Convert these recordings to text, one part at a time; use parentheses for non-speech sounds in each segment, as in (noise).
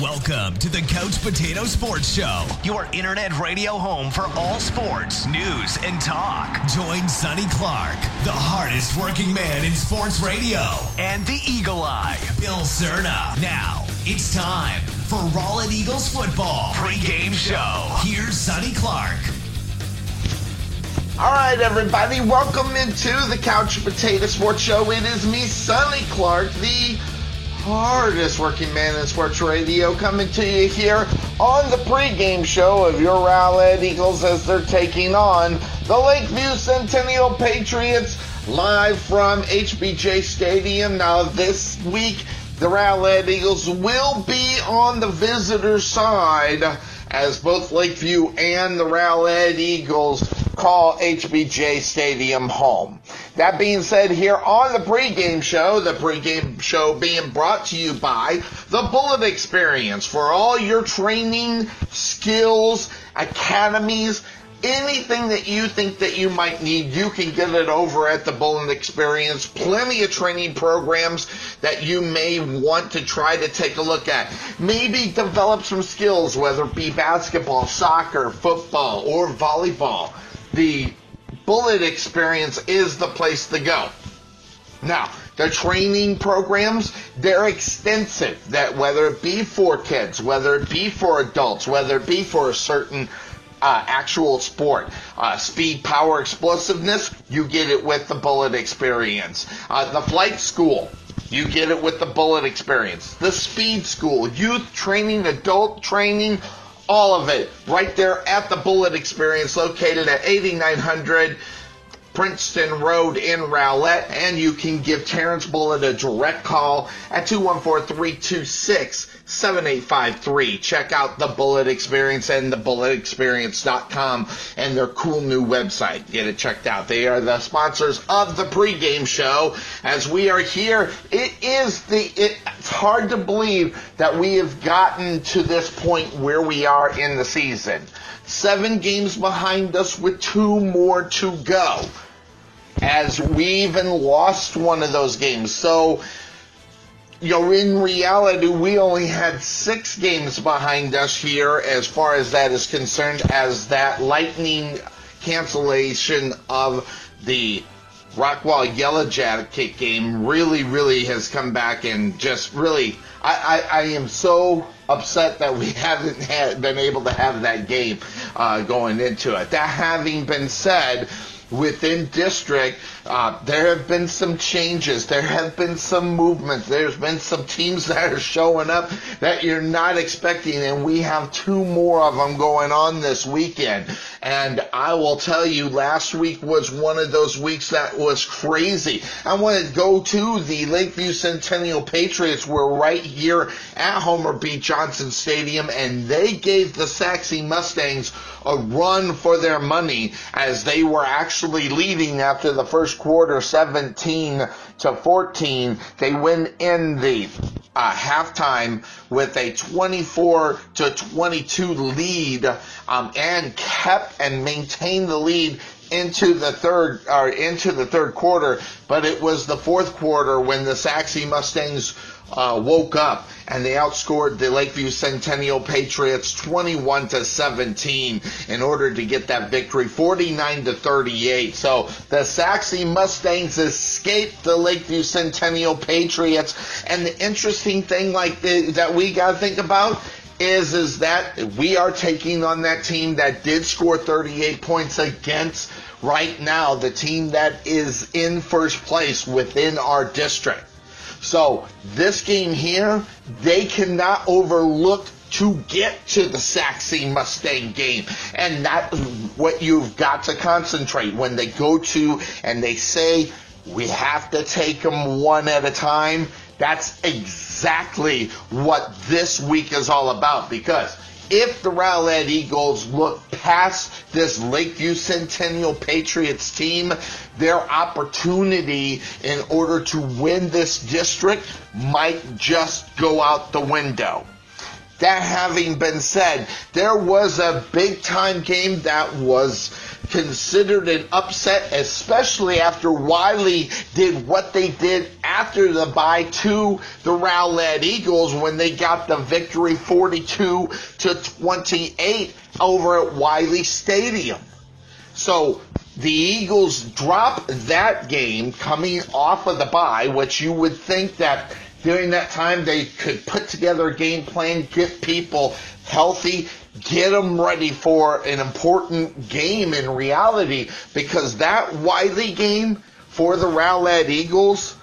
Welcome to the Couch Potato Sports Show, your internet radio home for all sports, news, and talk. Join Sonny Clark, the hardest working man in sports radio, and the Eagle Eye, Bill Cerna. Now, it's time for Rowlett Eagles football pregame show. Here's Sonny Clark. All right, everybody, welcome into the Couch Potato Sports Show. It is me, Sonny Clark, the hardest working man in sports radio, coming to you here on the pregame show of your Rowlett Eagles as they're taking on the Lakeview Centennial Patriots live from HBJ Stadium. Now, this week, the Rowlett Eagles will be on the visitor side as both Lakeview and the Rowlett Eagles call HBJ Stadium home. That being said, here on the pregame show, the pregame show being brought to you by the Bullitt Experience for all your training, skills, academies, anything that you think that you might need, you can get it over at the Bullitt Experience. Plenty of training programs that you may want to try to take a look at. Maybe develop some skills, whether it be basketball, soccer, football, or volleyball. The Bullitt Experience is the place to go. Now, the training programs, they're extensive. That whether it be for kids, whether it be for adults, whether it be for a certain uh, actual sport. Uh, speed, power, explosiveness, you get it with the Bullitt experience. Uh, the flight school, you get it with the Bullitt experience. The speed school, youth training, adult training, all of it. Right there at the Bullitt experience located at 8900 Princeton Road in Rowlett, and you can give Terrence Bullitt a direct call at 214-326-7853. Check out the Bullitt Experience and the bulletexperience.com and their cool new website. Get it checked out. They are the sponsors of the pregame show. As we are here, it is the, it, it's hard to believe that we have gotten to this point where we are in the season. Seven games behind us with two more to go as we even lost one of those games. So, you know, in reality, we only had six games behind us here as far as that is concerned, as that lightning cancellation of the Rockwall Yellow Jacket game really, really has come back and just really, I, I, I am so upset that we (laughs) haven't had, been able to have that game uh, going into it. That having been said, within district, uh, there have been some changes. There have been some movements. There's been some teams (laughs) that are showing up that you're not expecting, and we have two more of them going on this weekend. And I will tell you, last week was one of those weeks that was crazy. I want to go to the Lakeview Centennial Patriots. We're right here at Homer B. Johnson Stadium, and they gave the Sachse Mustangs a run for their money as they were actually leading after the first quarter 17 to 14. They win in the uh, halftime with a 24 to 22 lead um, and kept and maintained the lead into the third or into the third quarter, but it was the fourth quarter when the Sachse Mustangs uh, woke up and they outscored the Lakeview Centennial Patriots 21 to 17 in order to get that victory 49 to 38. So the Sachse Mustangs escaped the Lakeview Centennial Patriots and the interesting thing like the, that we got to think about is is that we are taking on that team that did score 38 points against right now the team that is in first place within our district. So this game here, they cannot overlook to get to the Sachse Mustang game. And that's what you've got to concentrate when they go to and they say, we have to take them one at a time. That's exactly what this week is all about because if the Rowlett Eagles look past this Lakeview Centennial Patriots team, their opportunity in order to win this district might just go out the window. That having been said, there was a big time game that was considered an upset, especially after Wylie did what they did after the bye to the Rowlett Eagles when they got the victory 42 to 28 over at Wylie Stadium. So the Eagles drop that game coming off of the bye, which you would think that during that time they could put together a game plan, get people healthy, get them ready for an important game in reality because that Wylie game for the Rowlett Eagles,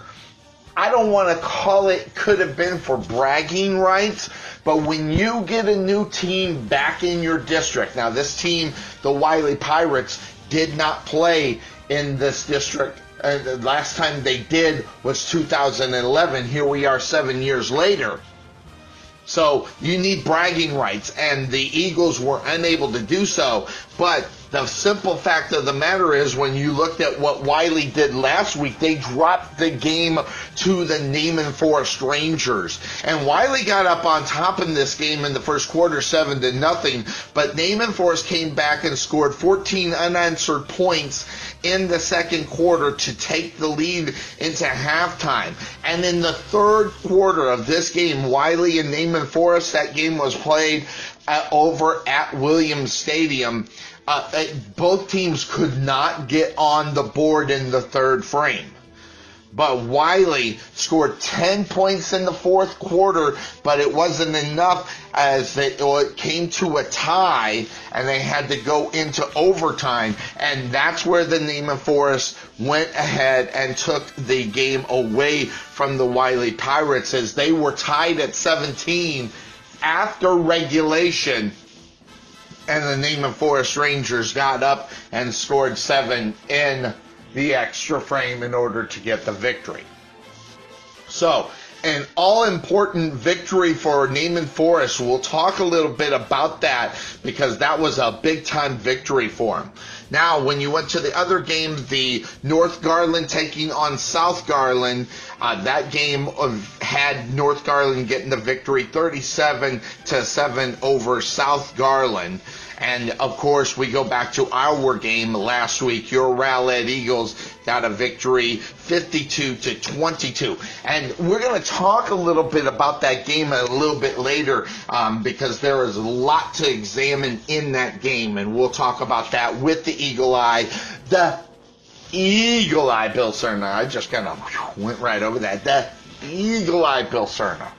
I don't want to call it could have been for bragging rights, but when you get a new team back in your district, now this team, the Wylie Pirates, did not play in this district. Uh, the last time they did was 2011. Here we are seven years later. So you need bragging rights, and the Eagles were unable to do so. But the simple fact of the matter is, when you looked at what Wylie did last week, they dropped the game to the Naaman Forest Rangers. And Wylie got up on top in this game in the first quarter, seven to nothing. But Naaman Forest came back and scored 14 unanswered points in the second quarter to take the lead into halftime. And in the third quarter of this game, Wylie and Naaman Forest, that game was played uh, over at Williams Stadium. Uh, uh, both teams could not get on the board in the third frame. But Wylie scored 10 points in the fourth quarter, but it wasn't enough as it came to a tie and they had to go into overtime. And that's where the Naaman Forest went ahead and took the game away from the Wylie Pirates as they were tied at 17 after regulation and the Naaman Forest Rangers got up and scored seven in the extra frame in order to get the victory. So, an all important victory for Naaman Forest. We'll talk a little bit about that because that was a big time victory for him. Now, when you went to the other game, the North Garland taking on South Garland, uh, that game of, had North Garland getting the victory 37 to 7 over South Garland. And of course, we go back to our game last week. Your Rowlett Eagles got a victory 52 to 22. And we're going to talk a little bit about that game a little bit later um, because there is a lot to examine in that game. And we'll talk about that with the Eagle Eye. The Eagle Eye Bill Cerna. I just kind of went right over that. The Eagle Eye Bill Cerna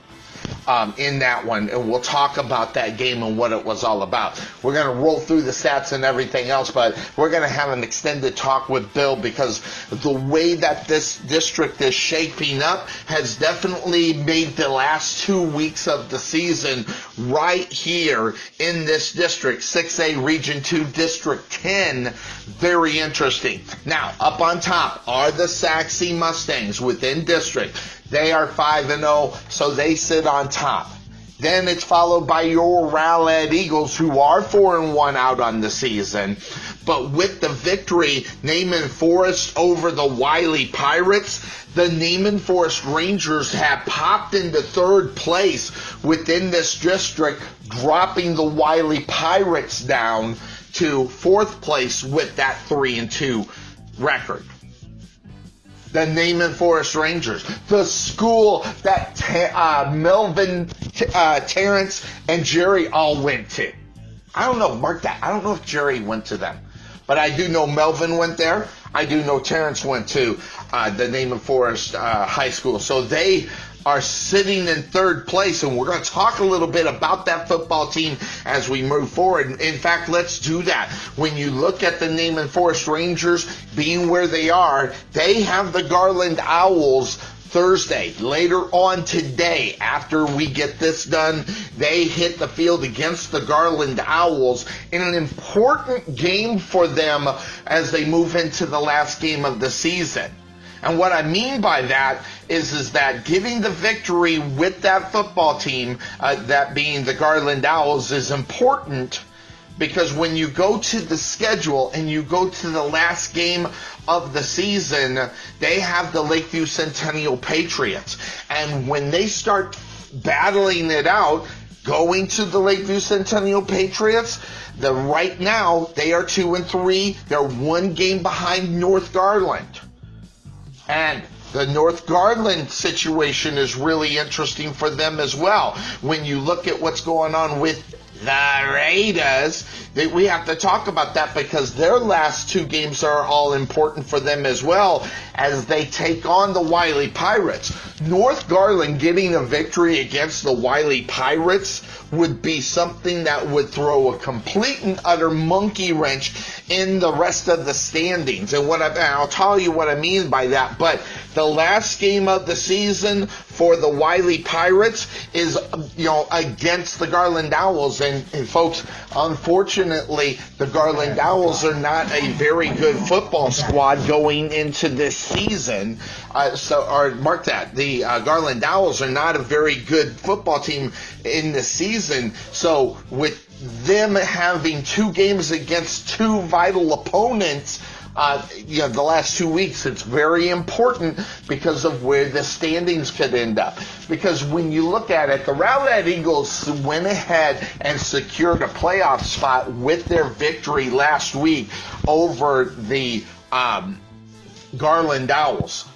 um, in that one, and we'll talk about that game and what it was all about. We're going to roll through the stats and everything else, but we're going to have an extended talk with Bill because the way that this district is shaping up has definitely made the last two weeks of the season right here in this district, 6A Region 2 District 10, very interesting. Now, up on top are the Sachse Mustangs within district. They are 5 and 0, so they sit on top. Then it's followed by your Rowlett Eagles, who are 4 and 1 out on the season. But with the victory, Naaman Forest over the Wylie Pirates, the Naaman Forest Rangers have popped into third place within this district, dropping the Wylie Pirates down to fourth place with that 3 and 2 record the Naaman Forest Rangers, the school that uh, Melvin, uh, Terrence, and Jerry all went to. I don't know, mark that. I don't know if Jerry went to them, but I do know Melvin went there. I do know Terrence went to uh, the Naaman Forest uh, High School. So they are sitting in third place, and we're going to talk a little bit about that football team as we move forward. In fact, let's do that. When you look at the Naaman Forest Rangers being where they are, they have the Garland Owls Thursday. Later on today, after we get this done, they hit the field against the Garland Owls in an important game for them as they move into the last game of the season. And what I mean by that is, is that giving the victory with that football team, uh, that being the Garland Owls, is important because when you go to the schedule and you go to the last game of the season, they have the Lakeview Centennial Patriots. And when they start battling it out, going to the Lakeview Centennial Patriots. The right now they are two and three. They're one game behind North Garland. And the North Garland situation is really interesting for them as well. When you look at what's going on with the Raiders, we have to talk about that because their last two games are all important for them as well as they take on the Wylie Pirates. North Garland getting a victory against the Wylie Pirates would be something that would throw a complete and utter monkey wrench in the rest of the standings. And what I, and I'll tell you what I mean by that. But the last game of the season for the Wylie Pirates is, you know, against the Garland Owls. And, and folks, unfortunately, the Garland Owls are not a very good football squad going into this season. Uh, so, or mark that the uh, Garland Owls are not a very good football team in the season. So, with them having two games against two vital opponents, uh, you know, the last two weeks, it's very important because of where the standings could end up. Because when you look at it, the Rowlett Eagles went ahead and secured a playoff spot with their victory last week over the um, Garland Owls,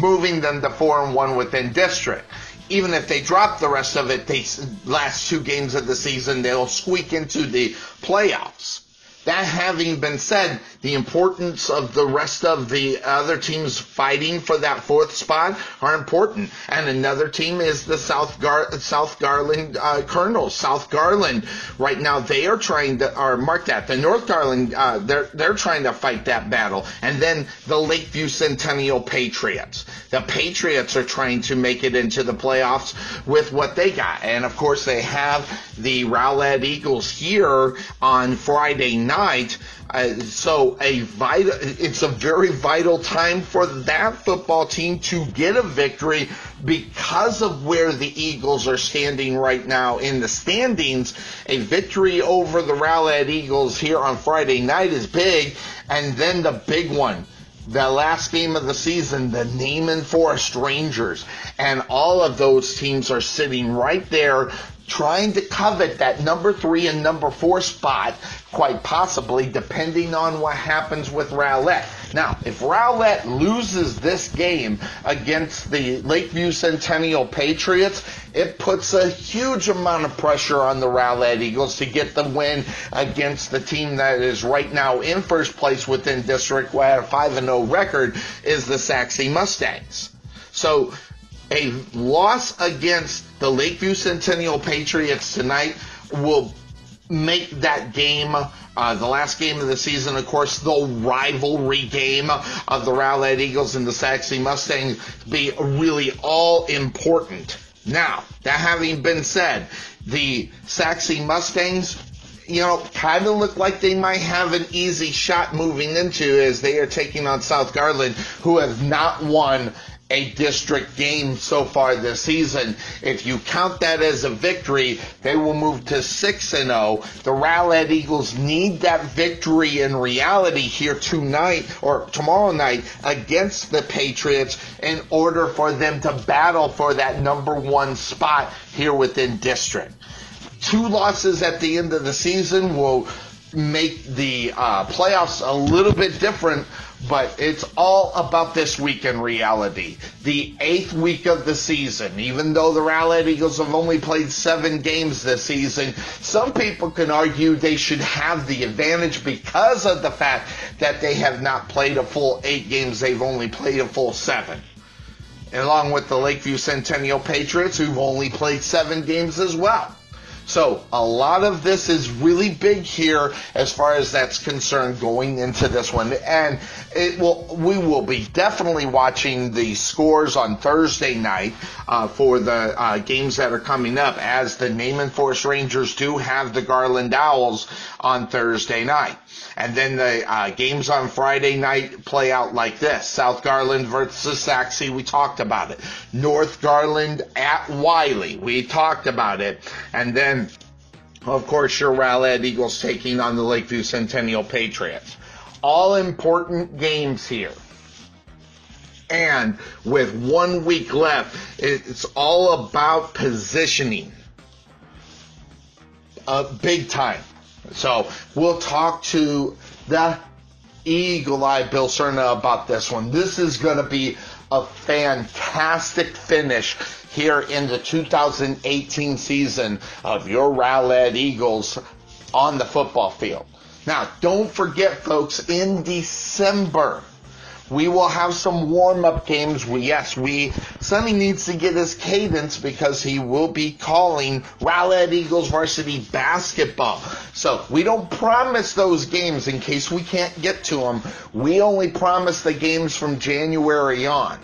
moving them to four and one within district. Even if they drop the rest of it, they last two games of the season, they'll squeak into the playoffs. That having been said, the importance of the rest of the other teams fighting for that fourth spot are important. And another team is the South Gar- South Garland uh, Colonels. South Garland right now they are trying to or mark that the North Garland uh, they're they're trying to fight that battle. And then the Lakeview Centennial Patriots. The Patriots are trying to make it into the playoffs with what they got. And of course they have the Rowlett Eagles here on Friday night. Uh, so a vital, it's a very vital time for that football team to get a victory because of where the Eagles are standing right now in the standings. A victory over the Rowlett Eagles here on Friday night is big, and then the big one the last game of the season, the Naaman Forest Rangers, and all of those teams are sitting right there trying to covet that number three and number four spot, quite possibly, depending on what happens with Rowlett. Now, if Rowlett loses this game against the Lakeview Centennial Patriots, it puts a huge amount of pressure on the Rowlett Eagles to get the win against the team that is right now in first place within district, had a 5-0 record, is the Sachse Mustangs. So a loss against the Lakeview Centennial Patriots tonight will make that game uh, the last game of the season, of course, the rivalry game of the Rowlett Eagles and the Sachse Mustangs be really all important. Now, that having been said, the Sachse Mustangs you know, kind of look like they might have an easy shot moving into as they are taking on South Garland, who have not won a district game so far this season. If you count that as a victory, they will move to 6 and 0. The Rowlett Eagles need that victory in reality here tonight or tomorrow night against the Patriots in order for them to battle for that number 1 spot here within district. Two losses at the end of the season will make the uh, playoffs a little bit different but it's all about this week in reality. The eighth week of the season, even though the Rowlett Eagles have only played seven games this season, some people can argue they should have the advantage because of the fact that they have not played a full eight games, they've only played a full seven. Along with the Lakeview Centennial Patriots, who've only played seven games as well. So a lot of this is really big here as far as that's concerned going into this one. And it will, we will be definitely watching the scores on Thursday night uh, for the uh, games that are coming up as the Naaman Forest Rangers do have the Garland Owls on Thursday night. And then the uh, games on Friday night play out like this. South Garland versus Sachse, we talked about it. North Garland at Wylie, we talked about it. And then, of course, your Rowlett Eagles taking on the Lakeview Centennial Patriots. All important games here. And with one week left, it's all about positioning uh, big time. So we'll talk to the eagle eye Bill Cerna about this one. This is going to be a fantastic finish here in the 2018 season of your Rowlett Eagles on the football field. Now, don't forget, folks, in December, we will have some warm up games. We, yes, we, Sonny needs to get his cadence because he will be calling Rowlett Eagles varsity basketball. So we don't promise those games in case we can't get to them. We only promise the games from January on.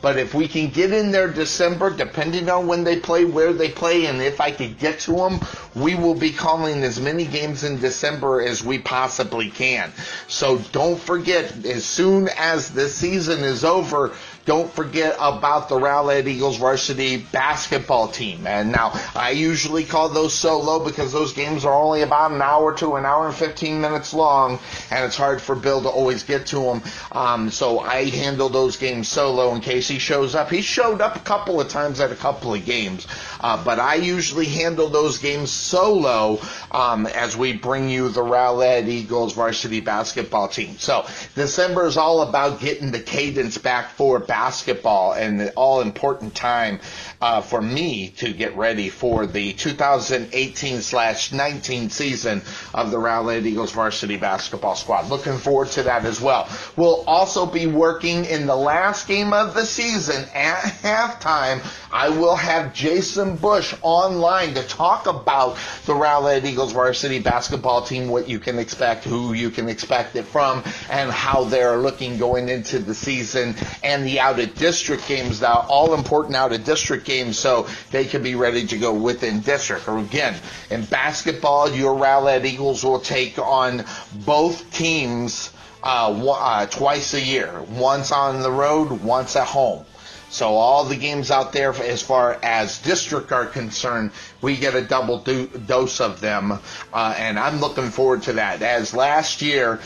But if we can get in there December, depending on when they play, where they play, and if I could get to them, we will be calling as many games in December as we possibly can. So don't forget, as soon as the season is over, don't forget about the Rowlett Eagles varsity basketball team. And now, I usually call those solo because those games are only about an hour to an hour and 15 minutes long, and it's hard for Bill to always get to them. Um, so I handle those games solo in case he shows up. He showed up a couple of times at a couple of games, uh, but I usually handle those games solo um, as we bring you the Rowlett Eagles varsity basketball team. So December is all about getting the cadence back for basketball basketball and the all important time uh, for me to get ready for the 2018 slash 19 season of the Rowlett Eagles varsity basketball squad. Looking forward to that as well. We'll also be working in the last game of the season at halftime. I will have Jason Bush online to talk about the Rowlett Eagles varsity basketball team, what you can expect, who you can expect it from, and how they're looking going into the season and the out of district games now, all important out of district games so they can be ready to go within district. Or again, in basketball, your Rowlett Eagles will take on both teams uh, uh, twice a year, once on the road, once at home. So all the games out there, as far as district are concerned, we get a double do- dose of them, uh, and I'm looking forward to that. As last year,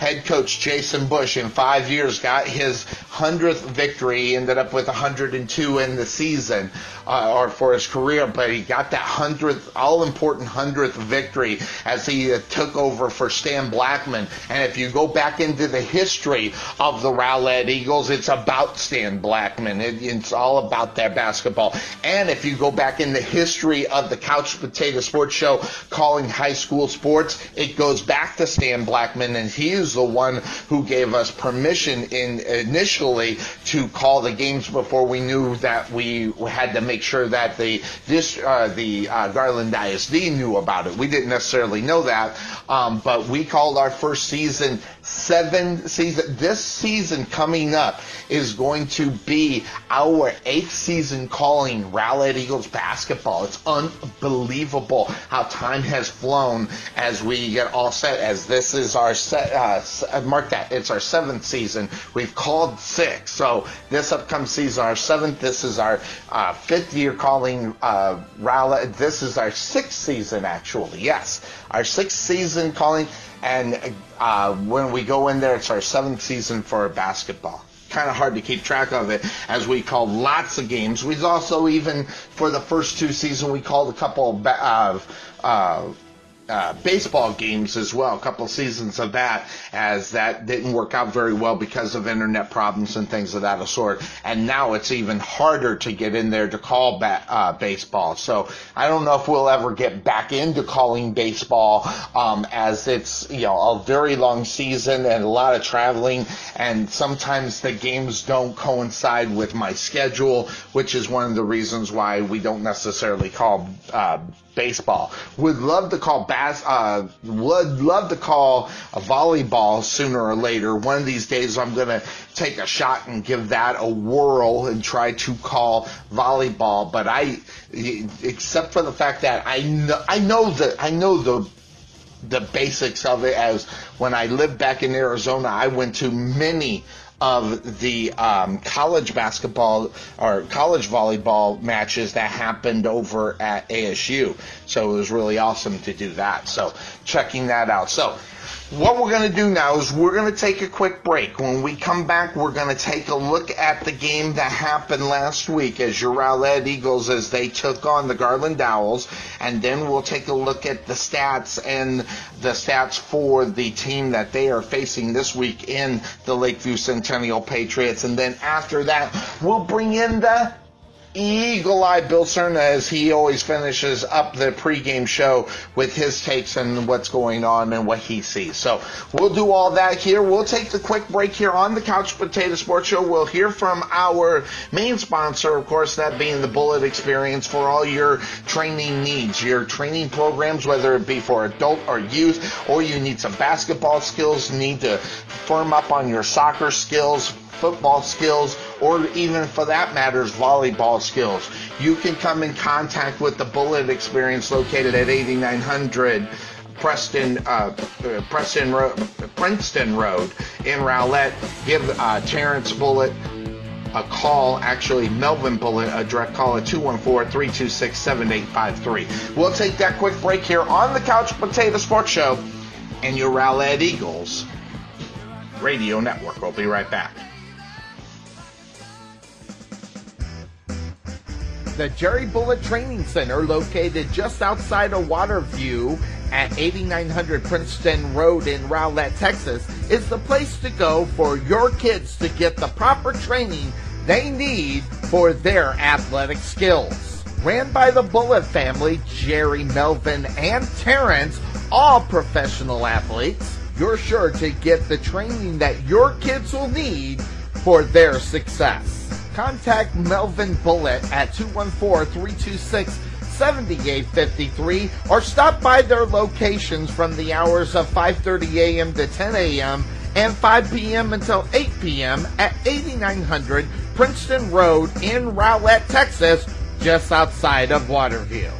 head coach Jason Bush in five years got his hundredth victory. He ended up with 102 in the season uh, or for his career, but he got that hundredth, all important hundredth victory as he uh, took over for Stan Blackman. And if you go back into the history of the Rowlett Eagles, it's about Stan Blackman. It, it's all about their basketball. And if you go back in the history of the Couch Potato Sports Show calling high school sports, it goes back to Stan Blackman, and he is the one who gave us permission in initially to call the games before we knew that we had to make sure that the this uh, the uh, Garland ISD knew about it. We didn't necessarily know that, um, but we called our first season seven season. This season coming up is going to be our eighth season calling Rowlett Eagles basketball. It's unbelievable how time has flown as we get all set. As this is our set, uh, uh, mark that it's our seventh season. We've called six, so this upcoming season, our seventh. This is our uh, fifth year calling uh. This is our sixth season, actually. Yes, our sixth season calling. And uh, when we go in there, it's our seventh season for basketball. Kind of hard to keep track of it as we called lots of games. We also even for the first two seasons we called a couple of uh, uh, baseball games as well, a couple seasons of that, as that didn't work out very well because of internet problems and things of that sort. And now it's even harder to get in there to call ba- uh, baseball. So I don't know if we'll ever get back into calling baseball, um, as it's you know a very long season and a lot of traveling, and sometimes the games don't coincide with my schedule, which is one of the reasons why we don't necessarily call uh, baseball. Would love to call bas- uh, would love to call a volleyball sooner or later. One of these days, I'm gonna take a shot and give that a whirl and try to call volleyball. But I, except for the fact that I know, I know that I know the the basics of it as when I lived back in Arizona, I went to many of the um, college basketball or college volleyball matches that happened over at ASU. So it was really awesome to do that. So checking that out. So what we're going to do now is we're going to take a quick break. When we come back, we're going to take a look at the game that happened last week as your Rowlett Eagles as they took on the Garland Owls, and then we'll take a look at the stats and the stats for the team that they are facing this week in the Lakeview Centennial Patriots, and then after that, we'll bring in the Eagle Eye Bill Cerna as he always finishes up the pregame show with his takes and what's going on and what he sees. So we'll do all that here. We'll take the quick break here on the Couch Potato Sports Show. We'll hear from our main sponsor, of course, that being the Bullitt Experience for all your training needs, your training programs, whether it be for adult or youth, or you need some basketball skills, need to firm up on your soccer skills, football skills, or even for that matters, volleyball skills. You can come in contact with the Bullitt Experience located at 8900 Preston, uh, Preston Road, Princeton Road in Rowlett. Give uh, Terrence Bullitt a call, actually Melvin Bullitt, a direct call at 214-326-7853. We'll take that quick break here on the Couch Potato Sports Show and your Rowlett Eagles radio network. We'll be right back. The Jerry Bullitt Training Center, located just outside of Waterview at 8900 Princeton Road in Rowlett, Texas, is the place to go for your kids to get the proper training they need for their athletic skills. Ran by the Bullitt family, Jerry, Melvin, and Terrence, all professional athletes, you're sure to get the training that your kids will need for their success. Contact Melvin Bullitt at 214-326-7853 or stop by their locations from the hours of 5.30 a.m. to 10 a.m. and 5 p.m. until 8 p.m. at 8900 Princeton Road in Rowlett, Texas, just outside of Waterview.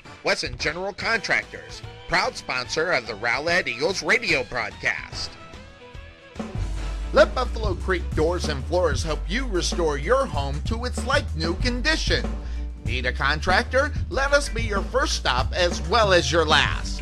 Wesson General Contractors, proud sponsor of the Rowlett Eagles radio broadcast. Let Buffalo Creek Doors and Floors help you restore your home to its like new condition. Need a contractor? Let us be your first stop as well as your last.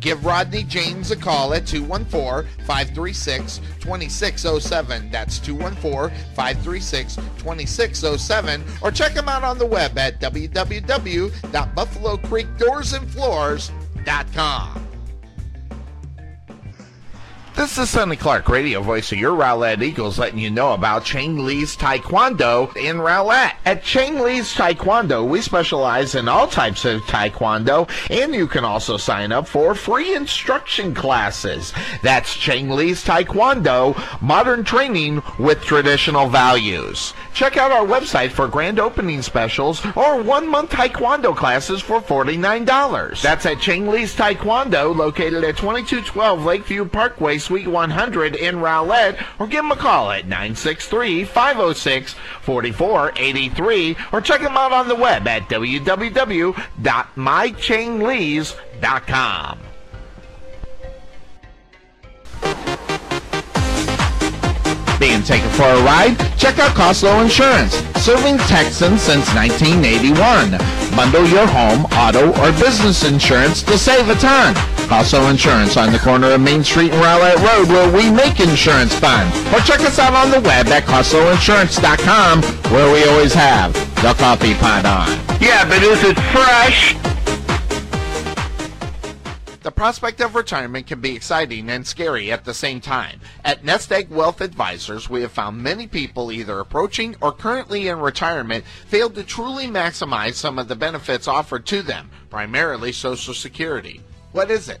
Give Rodney James a call at 214-536-2607. That's 214-536-2607. Or check him out on the web at www.buffalocreekdoorsandfloors.com. This is Sonny Clark, radio voice of your Rowlett Eagles, letting you know about Chang Lee's Taekwondo in Rowlett. At Chang Lee's Taekwondo, we specialize in all types of Taekwondo, and you can also sign up for free instruction classes. That's Chang Lee's Taekwondo, modern training with traditional values. Check out our website for grand opening specials or one-month Taekwondo classes for $49. That's at Chang Lee's Taekwondo, located at 2212 Lakeview Parkway, Suite 100 in Rowlett, or give them a call at 963-506-4483, or check them out on the web at www.mychanglees.com. take it for a ride? Check out Costlow Insurance, serving Texans since 1981. Bundle your home, auto, or business insurance to save a ton. Costlow Insurance on the corner of Main Street and Rowlett Road where we make insurance fun. Or check us out on the web at CostlowInsurance.com where we always have the coffee pot on. Yeah, but is it fresh? The prospect of retirement can be exciting and scary at the same time. At Nest Egg Wealth Advisors, we have found many people either approaching or currently in retirement failed to truly maximize some of the benefits offered to them, primarily Social Security. What is it?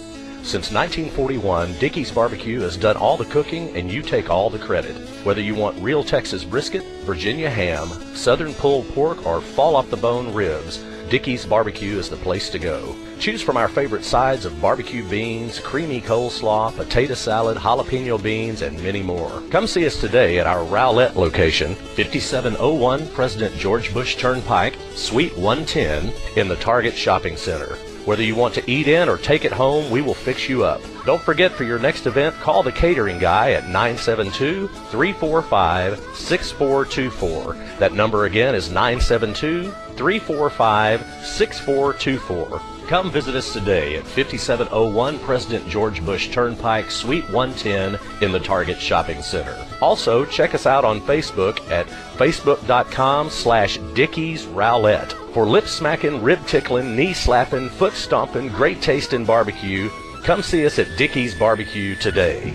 Since 1941, Dickey's Barbecue has done all the cooking and you take all the credit. Whether you want real Texas brisket, Virginia ham, southern pulled pork, or fall off the bone ribs, Dickey's Barbecue is the place to go. Choose from our favorite sides of barbecue beans, creamy coleslaw, potato salad, jalapeno beans, and many more. Come see us today at our Rowlett location, 5701 President George Bush Turnpike, Suite 110 in the Target Shopping Center. Whether you want to eat in or take it home, we will fix you up. Don't forget for your next event, call the catering guy at 972 345 6424. That number again is 972 345 6424. Come visit us today at 5701 President George Bush Turnpike, Suite 110 in the Target Shopping Center. Also, check us out on Facebook at facebook.com slash Dickies Rowlett. For lip smacking, rib tickling, knee slapping, foot stomping, great tasting barbecue, come see us at Dickey's Barbecue today.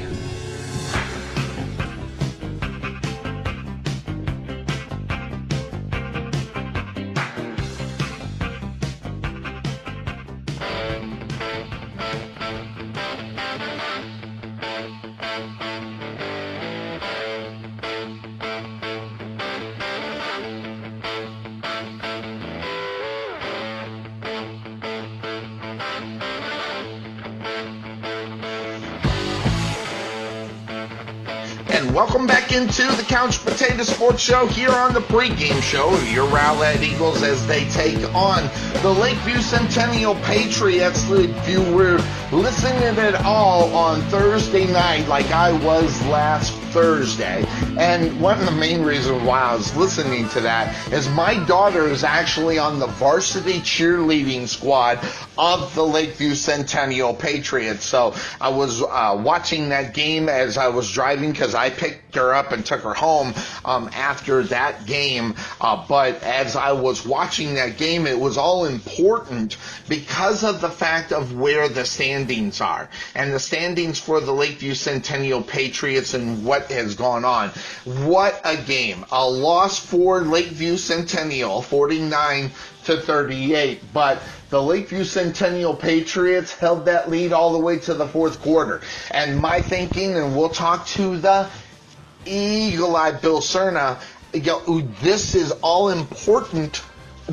Into the Couch Potato Sports Show here on the pregame show. Your Rowlett Eagles as they take on the Lakeview Centennial Patriots. If you were listening at all on Thursday night, like I was last Thursday. And one of the main reasons why I was listening to that is my daughter is actually on the varsity cheerleading squad of the Lakeview Centennial Patriots. So I was uh, watching that game as I was driving because I picked her up and took her home um, after that game. Uh, but as I was watching that game, it was all important because of the fact of where the standings are. And the standings for the Lakeview Centennial Patriots and what has gone on. What a game. A loss for Lakeview Centennial, 49 to 38. But the Lakeview Centennial Patriots held that lead all the way to the fourth quarter. And my thinking, and we'll talk to the eagle-eyed Bill Cerna, you know, this is all important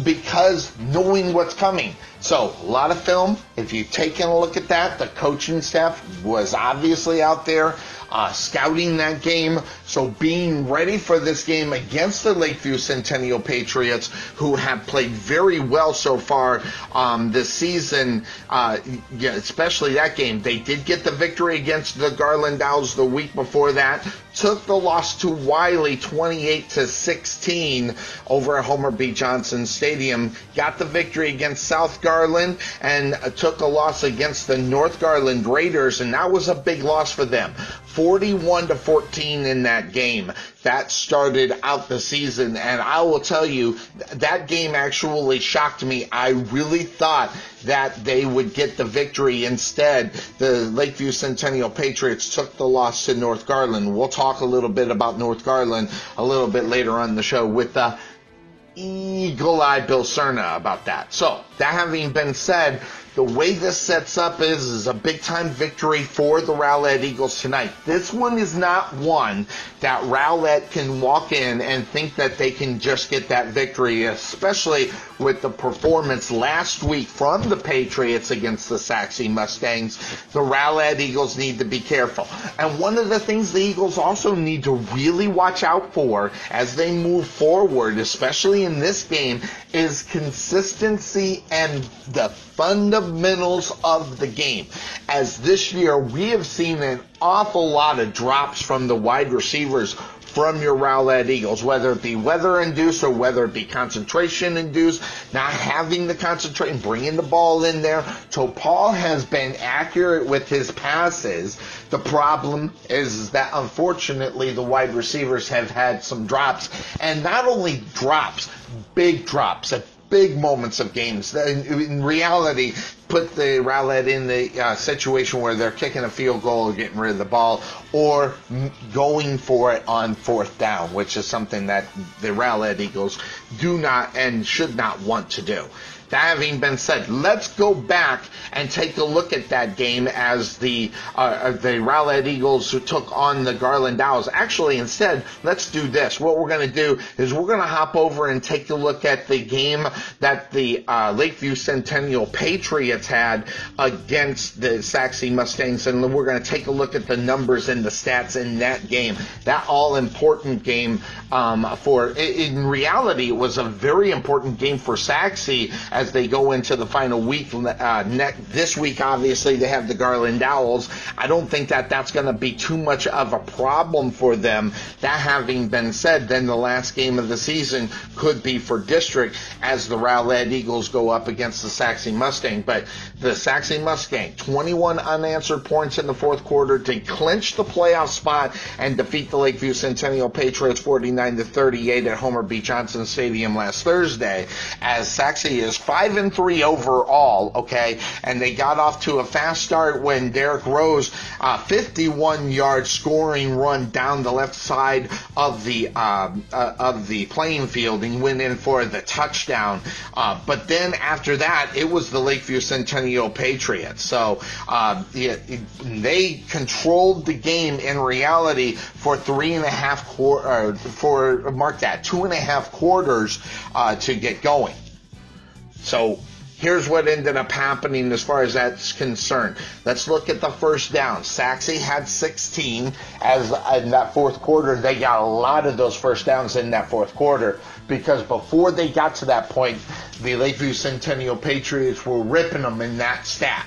because knowing what's coming. So, a lot of film. If you've taken a look at that, the coaching staff was obviously out there uh, scouting that game. So being ready for this game against the Lakeview Centennial Patriots, who have played very well so far um, this season, uh, yeah, especially that game. They did get the victory against the Garland Owls the week before that. Took the loss to Wylie 28 to 16 over at Homer B. Johnson Stadium. Got the victory against South Garland and uh, took a loss against the North Garland Raiders, and that was a big loss for them. 41 to 14 in that game. That started out the season, and I will tell you, that game actually shocked me. I really thought that they would get the victory. Instead, the Lakeview Centennial Patriots took the loss to North Garland. We'll talk a little bit about North Garland a little bit later on the show with the eagle-eyed Bill Cerna about that. So, that having been said, the way this sets up is, is a big time victory for the Rowlett Eagles tonight. This one is not one that Rowlett can walk in and think that they can just get that victory, especially with the performance last week from the Patriots against the Sachse Mustangs. The Rowlett Eagles need to be careful. And one of the things the Eagles also need to really watch out for as they move forward, especially in this game, is consistency and the fundamentals of the game. As this year, we have seen an awful lot of drops from the wide receivers from your Rowlett Eagles, whether it be weather induced or whether it be concentration induced, not having the concentration, bringing the ball in there. So Paul has been accurate with his passes. The problem is that unfortunately the wide receivers have had some drops and not only drops, big drops at big moments of games. In reality, put the Rowlett in the uh, situation where they're kicking a field goal or getting rid of the ball or going for it on fourth down, which is something that the Rowlett Eagles do not and should not want to do. That having been said, let's go back and take a look at that game as the uh, uh the Rowlett Eagles who took on the Garland Owls. Actually, instead, let's do this. What we're going to do is we're going to hop over and take a look at the game that the uh, Lakeview Centennial Patriots had against the Sachse Mustangs, and we're going to take a look at the numbers and the stats in that game. That all important game um, for in reality, it was a very important game for Sachse as they go into the final week. Uh, this week, obviously, they have the Garland Owls. I don't think that that's going to be too much of a problem for them. That having been said, then the last game of the season could be for district as the Rowlett Eagles go up against the Sachse Mustang. But the Sachse Mustang, 21 unanswered points in the fourth quarter to clinch the playoff spot and defeat the Lakeview Centennial Patriots 49 to 38 at Homer B. Johnson Stadium last Thursday. As Sachse is five and three overall, okay, and they got off to a fast start when Derek Rose, uh, 51 yard scoring run down the left side of the uh, uh, of the playing field and went in for the touchdown. Uh, but then after that, it was the Lakeview Centennial Patriots. So uh, they controlled the game in reality for three and a half quarter, for mark that two and a half quarters uh, to get going. So here's what ended up happening as far as that's concerned. Let's look at the first down. Sachse had 16 as in that fourth quarter. They got a lot of those first downs in that fourth quarter because before they got to that point, the Lakeview Centennial Patriots were ripping them in that stat.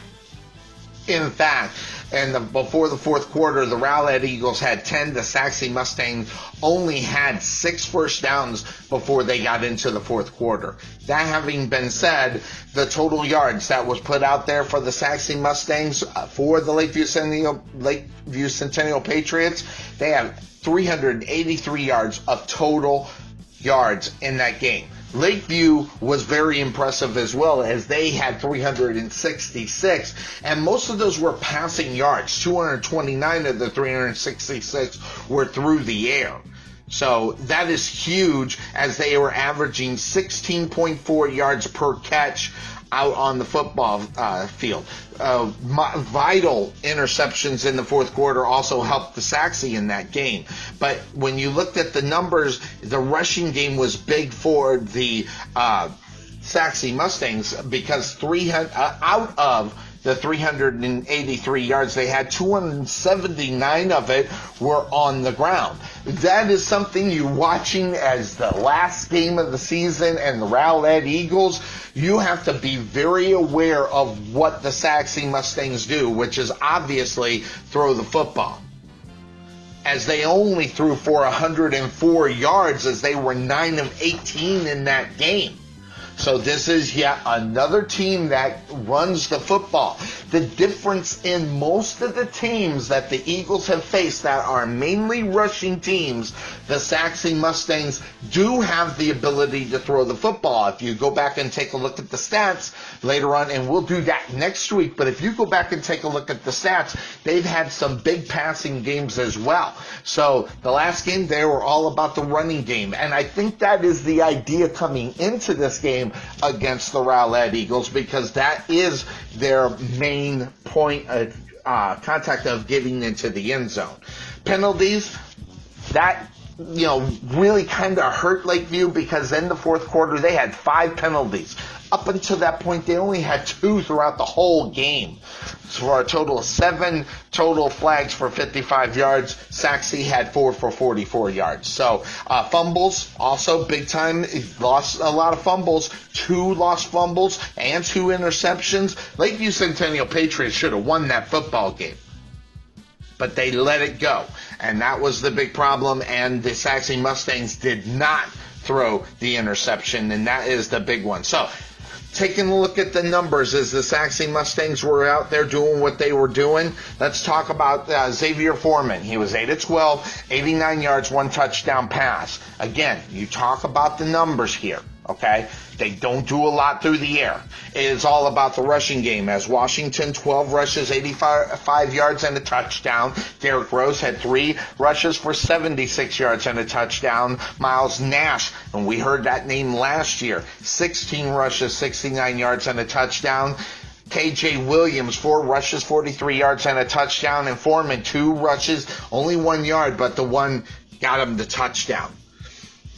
In fact, and the, before the fourth quarter, the Rowlett Eagles had 10. The Sachse Mustangs only had six first downs before they got into the fourth quarter. That having been said, the total yards that was put out there for the Sachse Mustangs uh, for the Lakeview Centennial, Lakeview Centennial Patriots, they have 383 yards of total yards in that game. Lakeview was very impressive as well as they had 366 and most of those were passing yards. 229 of the 366 were through the air. So that is huge as they were averaging 16.4 yards per catch out on the football uh, field. Uh, vital interceptions in the fourth quarter also helped the Sachse in that game. But when you looked at the numbers, the rushing game was big for the uh, Sachse Mustangs because 300 uh, out of the 383 yards they had, 279 of it were on the ground. That is something you're watching as the last game of the season and the Rowlett Eagles. You have to be very aware of what the Sachse Mustangs do, which is obviously throw the football as they only threw for 104 yards as they were 9 of 18 in that game. So this is yet another team that runs the football. The difference in most of the teams that the Eagles have faced that are mainly rushing teams, the Sachse Mustangs do have the ability to throw the football. If you go back and take a look at the stats later on, and we'll do that next week, but if you go back and take a look at the stats, they've had some big passing games as well. So the last game, they were all about the running game. And I think that is the idea coming into this game game against the Rowlett Eagles because that is their main point of uh, contact of getting into the end zone. Penalties, that you know, really kind of hurt Lakeview because in the fourth quarter they had five penalties Up until that point, they only had two throughout the whole game. So for a total of seven total flags for 55 yards. Sachse had four for 44 yards. So uh, fumbles, also big time. He lost a lot of fumbles. Two lost fumbles and two interceptions. Lakeview Centennial Patriots should have won that football game but they let it go. And that was the big problem. And the Sachse Mustangs did not throw the interception, and that is the big one. So, taking a look at the numbers as the Sachse Mustangs were out there doing what they were doing, let's talk about uh, Xavier Foreman. He was 8 of 12, 89 yards, one touchdown pass. Again, you talk about the numbers here, okay? They don't do a lot through the air. It is all about the rushing game. As Washington, 12 rushes, 85 yards and a touchdown. Derrick Rose had three rushes for 76 yards and a touchdown. Miles Nash, and we heard that name last year, 16 rushes, 69 yards and a touchdown. KJ Williams, four rushes, 43 yards and a touchdown. And Foreman, two rushes, only one yard, but the one got him the touchdown.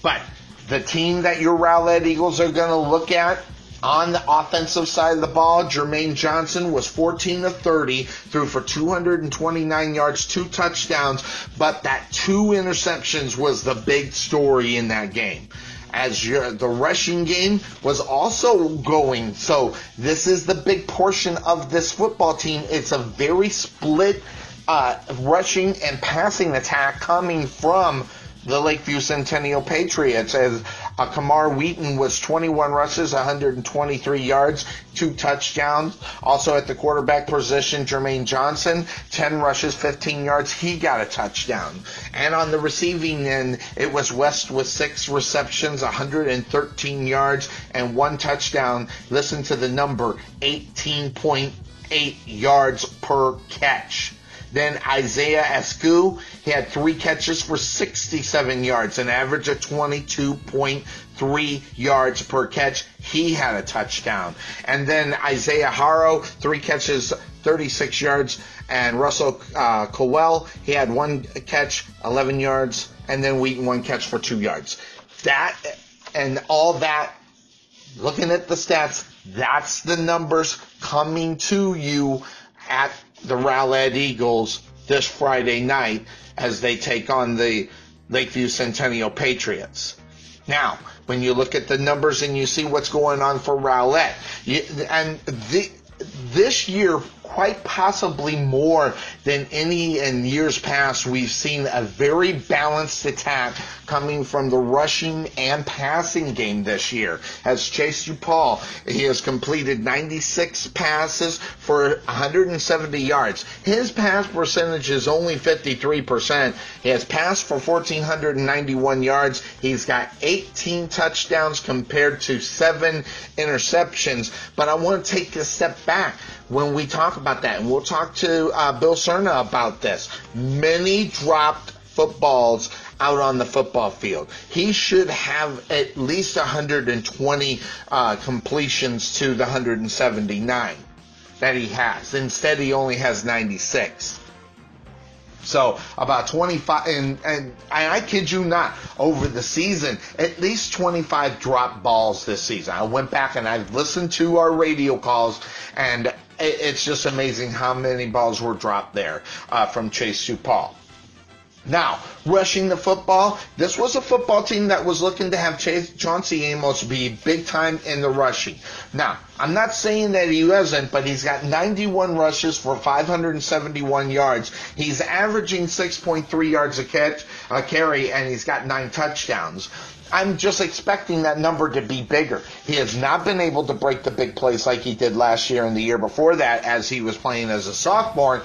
But the team that your Rowlett Eagles are going to look at on the offensive side of the ball, Jermaine Johnson was 14 to 30, threw for 229 yards, two touchdowns, but that two interceptions was the big story in that game. As your, the rushing game was also going. So this is the big portion of this football team. It's a very split uh, rushing and passing attack coming from the Lakeview Centennial Patriots as uh, Kamar Wheaton was 21 rushes, 123 yards, two touchdowns. Also at the quarterback position, Jermaine Johnson, 10 rushes, 15 yards. He got a touchdown. And on the receiving end, it was West with six receptions, 113 yards, and one touchdown. Listen to the number, 18.8 yards per catch. Then Isaiah Escu, he had three catches for 67 yards, an average of 22.3 yards per catch. He had a touchdown. And then Isaiah Haro, three catches, 36 yards. And Russell uh, Cowell, he had one catch, 11 yards. And then Wheaton, one catch for two yards. That and all that, looking at the stats, that's the numbers coming to you at the Rowlett Eagles this Friday night as they take on the Lakeview Centennial Patriots. Now, when you look at the numbers and you see what's going on for Rowlett, you, and the, this year quite possibly more than any in years past, we've seen a very balanced attack coming from the rushing and passing game this year. As Chase DuPaul, he has completed 96 passes for 170 yards. His pass percentage is only 53%. He has passed for 1,491 yards. He's got 18 touchdowns compared to seven interceptions. But I want to take a step back when we talk about that, and we'll talk to uh, Bill Cerna about this. Many dropped footballs out on the football field. He should have at least 120 uh, completions to the 179 that he has. Instead, he only has 96. So about 25, and, and I kid you not, over the season, at least 25 drop balls this season. I went back and I listened to our radio calls, and it's just amazing how many balls were dropped there uh, from Chase DuPaul. Now, rushing the football, this was a football team that was looking to have Chase Chauncey Amos be big time in the rushing. Now, I'm not saying that he wasn't, but he's got 91 rushes for 571 yards. He's averaging 6.3 yards a catch, a carry, and he's got nine touchdowns. I'm just expecting that number to be bigger. He has not been able to break the big plays like he did last year and the year before that as he was playing as a sophomore.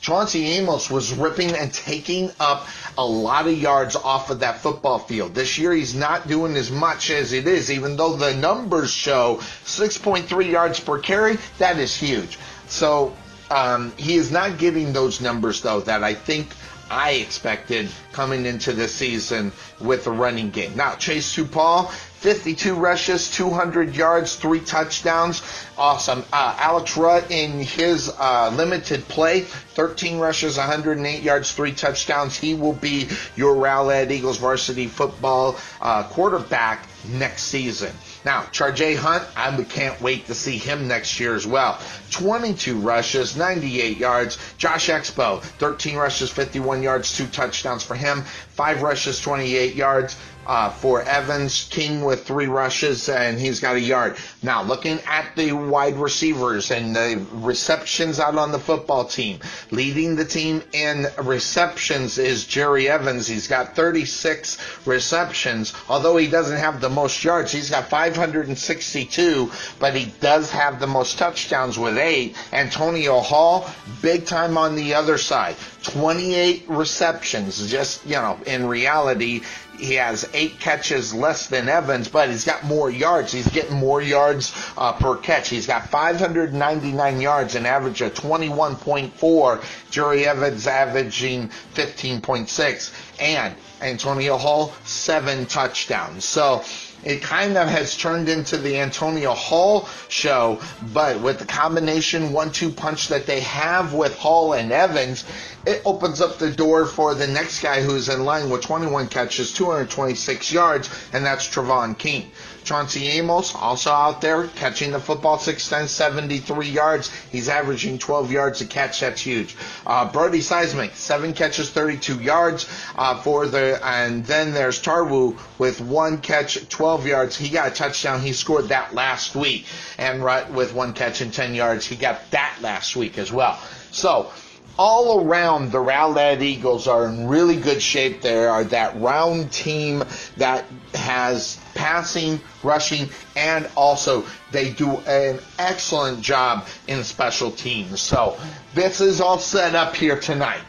Chauncey Amos was ripping and taking up a lot of yards off of that football field. This year he's not doing as much as it is, even though the numbers show 6.3 yards per carry. That is huge. So um, he is not getting those numbers, though, that I think I expected coming into the season with the running game. Now, Chase DuPaul, 52 rushes, 200 yards, three touchdowns. Awesome. Uh, Alex Rutt in his uh, limited play, 13 rushes, 108 yards, three touchdowns. He will be your Rowlett Eagles varsity football uh, quarterback next season. Now, Charjay Hunt, I can't wait to see him next year as well. 22 rushes, 98 yards. Josh Expo, 13 rushes, 51 yards, two touchdowns for him. Five rushes, 28 yards uh, for Evans. King with three rushes, and he's got a yard. Now, looking at the wide receivers and the receptions out on the football team, leading the team in receptions is Jerry Evans. He's got 36 receptions, although he doesn't have the most yards. He's got 562, but he does have the most touchdowns with eight. Antonio Hall, big time on the other side. 28 receptions. Just, you know, in reality, he has eight catches less than Evans, but he's got more yards. He's getting more yards uh, per catch. He's got 599 yards, an average of 21.4. Jerry Evans averaging 15.6. And Antonio Hall, seven touchdowns. So, it kind of has turned into the Antonio Hall show, but with the combination one-two punch that they have with Hall and Evans, it opens up the door for the next guy who's in line with 21 catches, 226 yards, and that's Travon King. Chauncey Amos also out there catching the football six times, 73 yards. He's averaging 12 yards a catch. That's huge. Uh, Brody Seismic, seven catches, 32 yards uh, for the, and then there's Tarwu with one catch, 12 yards. He got a touchdown. He scored that last week, and right with one catch and 10 yards, he got that last week as well. So all around the Rowlett Eagles are in really good shape. They are that round team that has passing, rushing, and also they do an excellent job in special teams. So this is all set up here tonight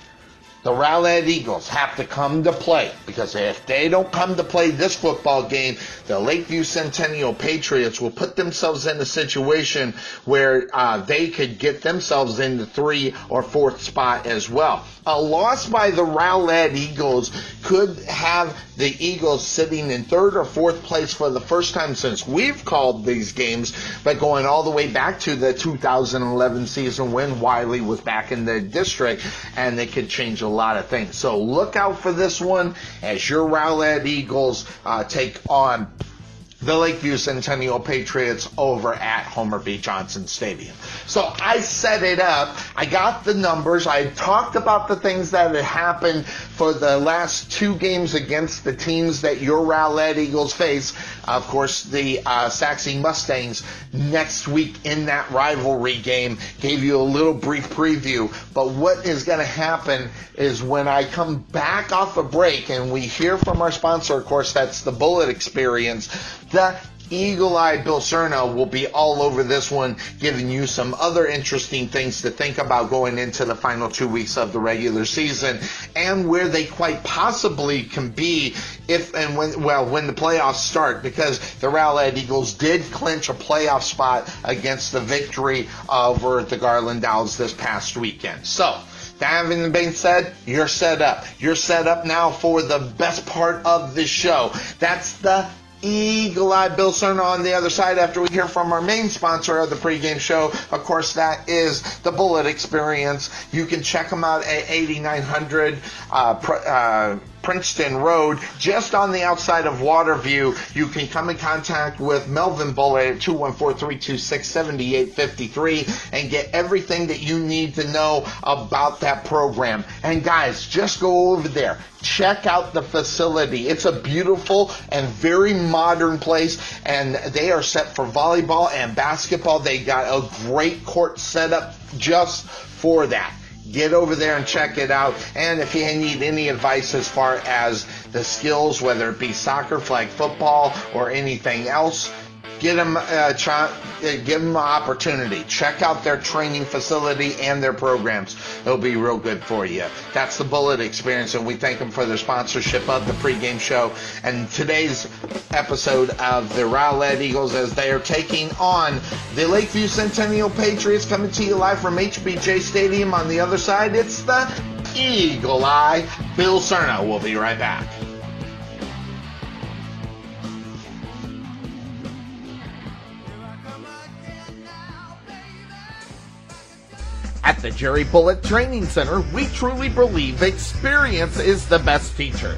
the Rowlett Eagles have to come to play because if they don't come to play this football game, the Lakeview Centennial Patriots will put themselves in a situation where uh, they could get themselves in the three or fourth spot as well. A loss by the Rowlett Eagles could have the Eagles sitting in third or fourth place for the first time since we've called these games, but going all the way back to the 2011 season when Wylie was back in the district, and they could change a lot of things. So look out for this one as your Rowlett Eagles uh, take on the Lakeview Centennial Patriots over at Homer B. Johnson Stadium. So I set it up. I got the numbers. I talked about the things that had happened for the last two games against the teams that your Rowlett Eagles face. Of course, the uh, Mustangs next week in that rivalry game. Gave you a little brief preview. But what is going to happen is when I come back off a break and we hear from our sponsor, of course, that's the Bullitt Experience the Eagle Eye Bill Cerna will be all over this one, giving you some other interesting things to think about going into the final two weeks of the regular season and where they quite possibly can be if and when, well, when the playoffs start because the Rowlett Eagles did clinch a playoff spot against the victory over the Garland Owls this past weekend. So, that having been said, you're set up. You're set up now for the best part of the show. That's the Eagle Eye Bill Cerna on the other side after we hear from our main sponsor of the pregame show. Of course, that is the Bullitt Experience. You can check them out at 8900 uh, uh, Princeton Road, just on the outside of Waterview. You can come in contact with Melvin Bullitt at 214-326-7853 and get everything that you need to know about that program. And guys, just go over there. Check out the facility. It's a beautiful and very modern place, and they are set for volleyball and basketball. They got a great court set up just for that get over there and check it out. And if you need any advice as far as the skills, whether it be soccer, flag football, or anything else, get them, uh, uh, give them an opportunity. Check out their training facility and their programs. It'll be real good for you. That's the Bullitt Experience, and we thank them for their sponsorship of the pregame show and today's episode of the Rowlett Eagles as they are taking on the Lakeview Centennial Patriots coming to you live from HBJ Stadium. On the other side, it's the Eagle Eye. Bill Cerna will be right back. At the Jerry Bullitt Training Center, we truly believe experience is the best teacher.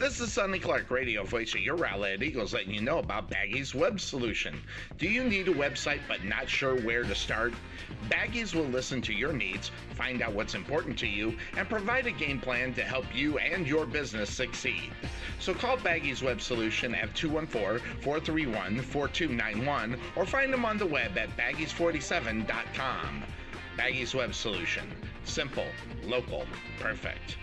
This is Sonny Clark, radio voice of your Rowlett Eagles, letting you know about Baggies Web Solution. Do you need a website but not sure where to start? Baggies will listen to your needs, find out what's important to you, and provide a game plan to help you and your business succeed. So call Baggies Web Solution at 214-431-4291 or find them on the web at baggies47.com. Baggies Web Solution. Simple, local, perfect.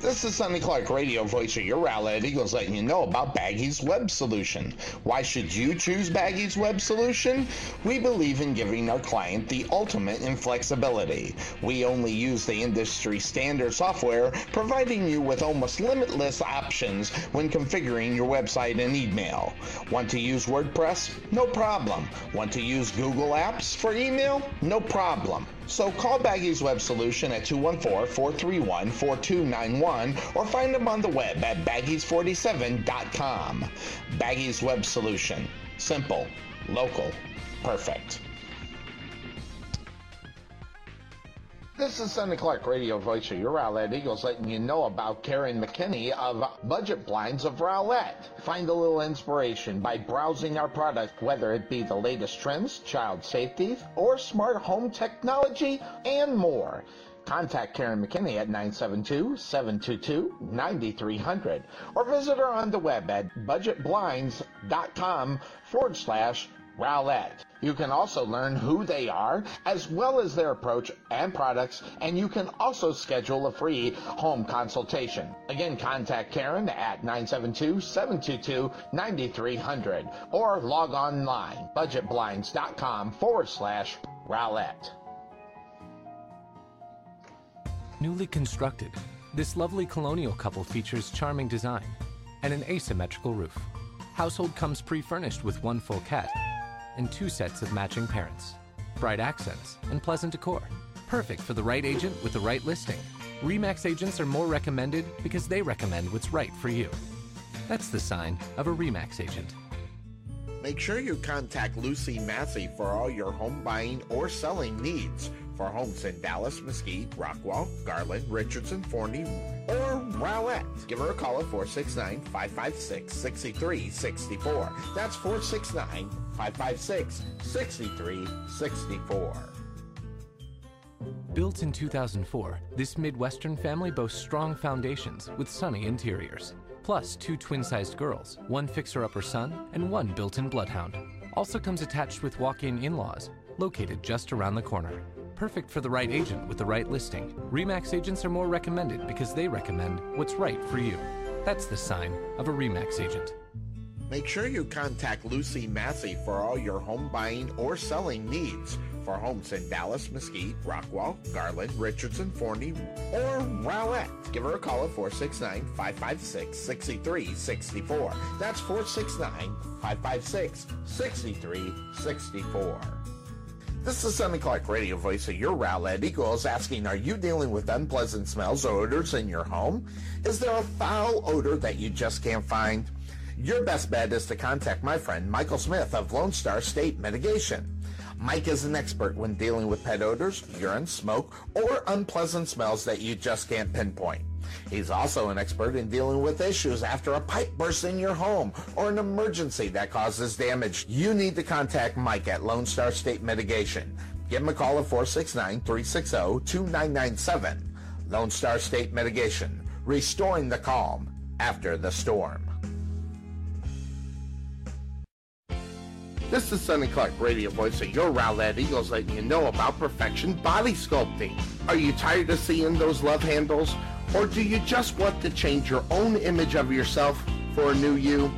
This is Sonny Clark, radio voice of your Rowlett Eagles, letting you know about Baggy's Web Solution. Why should you choose Baggy's Web Solution? We believe in giving our client the ultimate in flexibility. We only use the industry standard software, providing you with almost limitless options when configuring your website and email. Want to use WordPress? No problem. Want to use Google Apps for email? No problem. So call Baggy's Web Solution at 214-431-4291 or find them on the web at baggies47.com. Baggy's Web Solution. Simple, local, perfect. This is Sonny Clark, radio voice of your Rowlett Eagles, letting you know about Karen McKinney of Budget Blinds of Rowlett. Find a little inspiration by browsing our product, whether it be the latest trends, child safety, or smart home technology, and more. Contact Karen McKinney at 972-722-9300 or visit her on the web at budgetblinds.com forward slash Rowlett. You can also learn who they are, as well as their approach and products, and you can also schedule a free home consultation. Again, contact Karen at 972-722-9300 or log online, budgetblinds.com forward slash Rowlett. Newly constructed, this lovely colonial couple features charming design and an asymmetrical roof. Household comes pre-furnished with one full cat and two sets of matching parents. Bright accents and pleasant decor. Perfect for the right agent with the right listing. REMAX agents are more recommended because they recommend what's right for you. That's the sign of a REMAX agent. Make sure you contact Lucy Massey for all your home buying or selling needs for homes in Dallas, Mesquite, Rockwall, Garland, Richardson, Forney, or Rowlett. Give her a call at 469-556-6364. That's 469-556-6364. Built in 2004, this Midwestern family boasts strong foundations with sunny interiors. Plus, two twin-sized girls, one fixer-upper son, and one built-in bloodhound. Also comes attached with walk-in in-laws, located just around the corner. Perfect for the right agent with the right listing. REMAX agents are more recommended because they recommend what's right for you. That's the sign of a REMAX agent. Make sure you contact Lucy Massey for all your home buying or selling needs for homes in Dallas, Mesquite, Rockwall, Garland, Richardson, Forney, or Rowlett. Give her a call at 469-556-6364. That's 469-556-6364. This is Sonny Clark, radio voice of your Rowlett Eagles, asking, are you dealing with unpleasant smells or odors in your home? Is there a foul odor that you just can't find? Your best bet is to contact my friend Michael Smith of Lone Star State Mitigation. Mike is an expert when dealing with pet odors, urine, smoke, or unpleasant smells that you just can't pinpoint. He's also an expert in dealing with issues after a pipe bursts in your home or an emergency that causes damage. You need to contact Mike at Lone Star State Mitigation. Give him a call at 469-360-2997. Lone Star State Mitigation, restoring the calm after the storm. This is Sonny Clark, radio voice of your Rowlett Eagles, letting you know about Perfection Body Sculpting. Are you tired of seeing those love handles? Or do you just want to change your own image of yourself for a new you?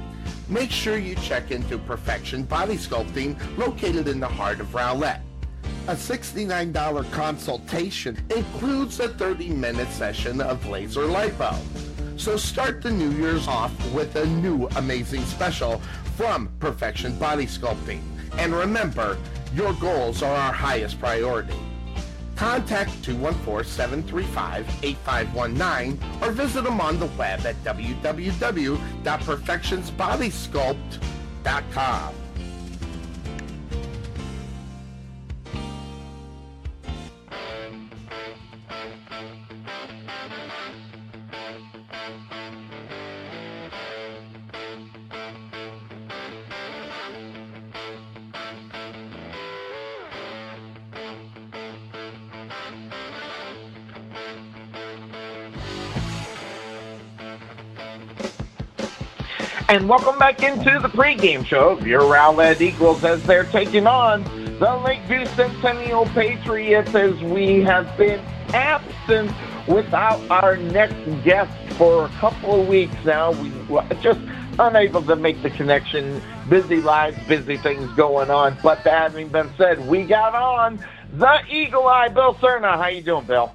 Make sure you check into Perfection Body Sculpting, located in the heart of Rowlett. A $69 consultation includes a 30-minute session of laser lipo. So start the new year's off with a new amazing special from Perfection Body Sculpting. And remember, your goals are our highest priority. Contact 214-735-8519 or visit them on the web at www.perfectionsbodysculpt.com. Welcome back into the pregame show of your Rowlett Eagles as they're taking on the Lakeview Centennial Patriots as we have been absent without our next guest for a couple of weeks now. We were just unable to make the connection. Busy lives, busy things going on. But that having been said, we got on the Eagle Eye, Bill Cerna. How you doing, Bill?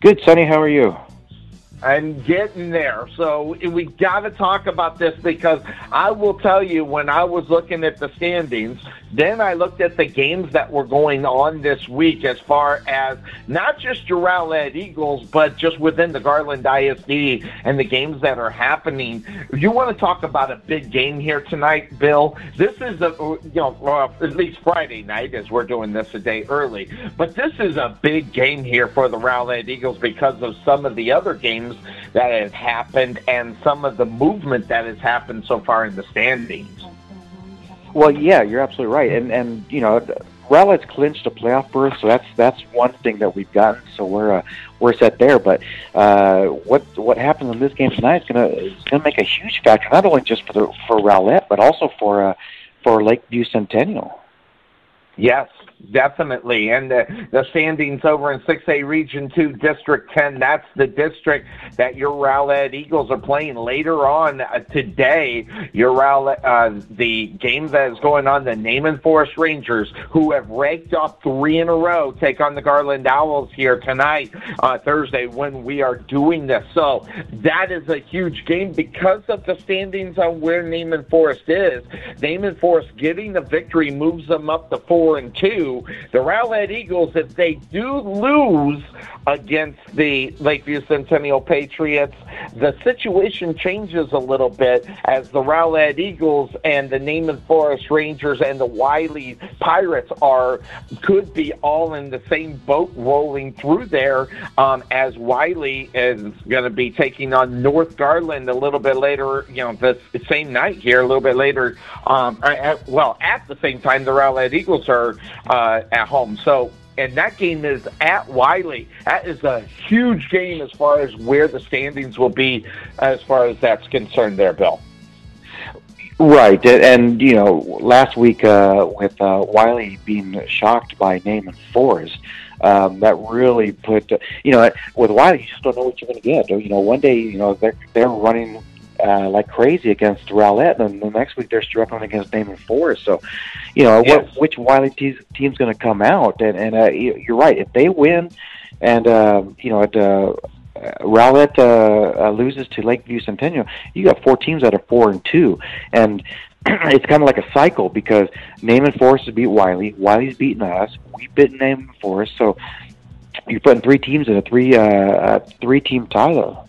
Good, Sonny. How are you? And getting there. So we got to talk about this because I will tell you when I was looking at the standings, then I looked at the games that were going on this week as far as not just your Rowlett Eagles, but just within the Garland ISD and the games that are happening. You want to talk about a big game here tonight, Bill? This is a you know at least Friday night as we're doing this a day early, but this is a big game here for the Rowlett Eagles because of some of the other games that have happened and some of the movement that has happened so far in the standings. Well, yeah, you're absolutely right, and and you know, Rowlett's clinched a playoff berth, so that's that's one thing that we've gotten. So we're uh, we're set there. But uh, what what happens in this game tonight is gonna is gonna make a huge factor, not only just for the for Rowlett, but also for uh, for Lakeview Centennial. Yes, definitely. And the, the standings over in 6A Region 2, District 10, that's the district that your Rowlett Eagles are playing later on uh, today. Your Rowlett, uh, the game that is going on, the Naaman Forest Rangers, who have raked off three in a row, take on the Garland Owls here tonight, uh, Thursday, when we are doing this. So that is a huge game because of the standings on where Naaman Forest is. Naaman Forest getting the victory moves them up to four and two the Rowlett Eagles, if they do lose against the Lakeview Centennial Patriots, the situation changes a little bit as the Rowlett Eagles and the Naaman Forest Rangers and the Wylie Pirates are could be all in the same boat rolling through there um, as Wylie is going to be taking on North Garland a little bit later, you know, the same night here, a little bit later. Um, at, well, at the same time, the Rowlett Eagles are uh, at home. So and that game is at Wylie. That is a huge game as far as where the standings will be, as far as that's concerned. There, Bill. Right, and you know, last week uh, with uh, Wylie being shocked by Naaman Forest, um, that really put you know with Wylie, you just don't know what you're going to get. You know, one day you know they're they're running uh, like crazy against Rowlett, and the next week they're struggling against Naaman Forest. So, you know, yes. what, which Wylie te- team's going to come out? And, and uh, you're right. If they win, and uh, you know, at uh, Rowlett uh, uh, loses to Lakeview Centennial, you got four teams that are four and two, and (clears throat) it's kind of like a cycle because Naaman Forest has beat Wylie, Wylie's beaten us, we've beaten Naaman Forest, so you're putting three teams in a three uh, three team tie though.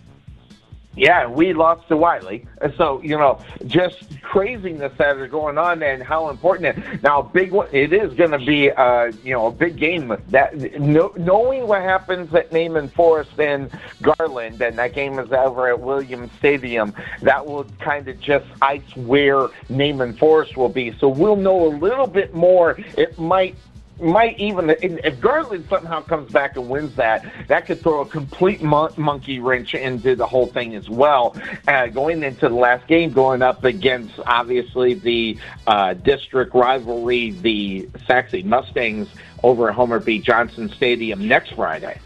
Yeah, we lost to Wylie. So, you know, just craziness that is going on and how important it. Now, big one, it is going to be, uh, you know, a big game. That no, knowing what happens at Naaman Forest and Garland, and that game is over at Williams Stadium, that will kind of just ice where Naaman Forest will be. So we'll know a little bit more. It might might even if Garland somehow comes back and wins that, that could throw a complete mon- monkey wrench into the whole thing as well. Uh, going into the last game, going up against obviously the uh, district rivalry, the Sachse Mustangs over at Homer B. Johnson Stadium next Friday.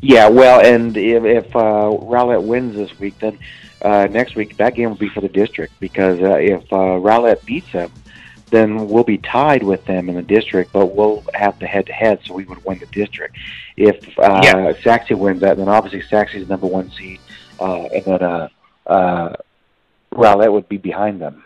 Yeah, well, and if, if uh, Rowlett wins this week, then uh, next week that game will be for the district because uh, if uh, Rowlett beats them then we'll be tied with them in the district, but we'll have the head-to-head, so we would win the district. If uh, yeah. Sachse wins that, then obviously Sachse is number one seed, uh, and then uh, uh, Rowlett would be behind them.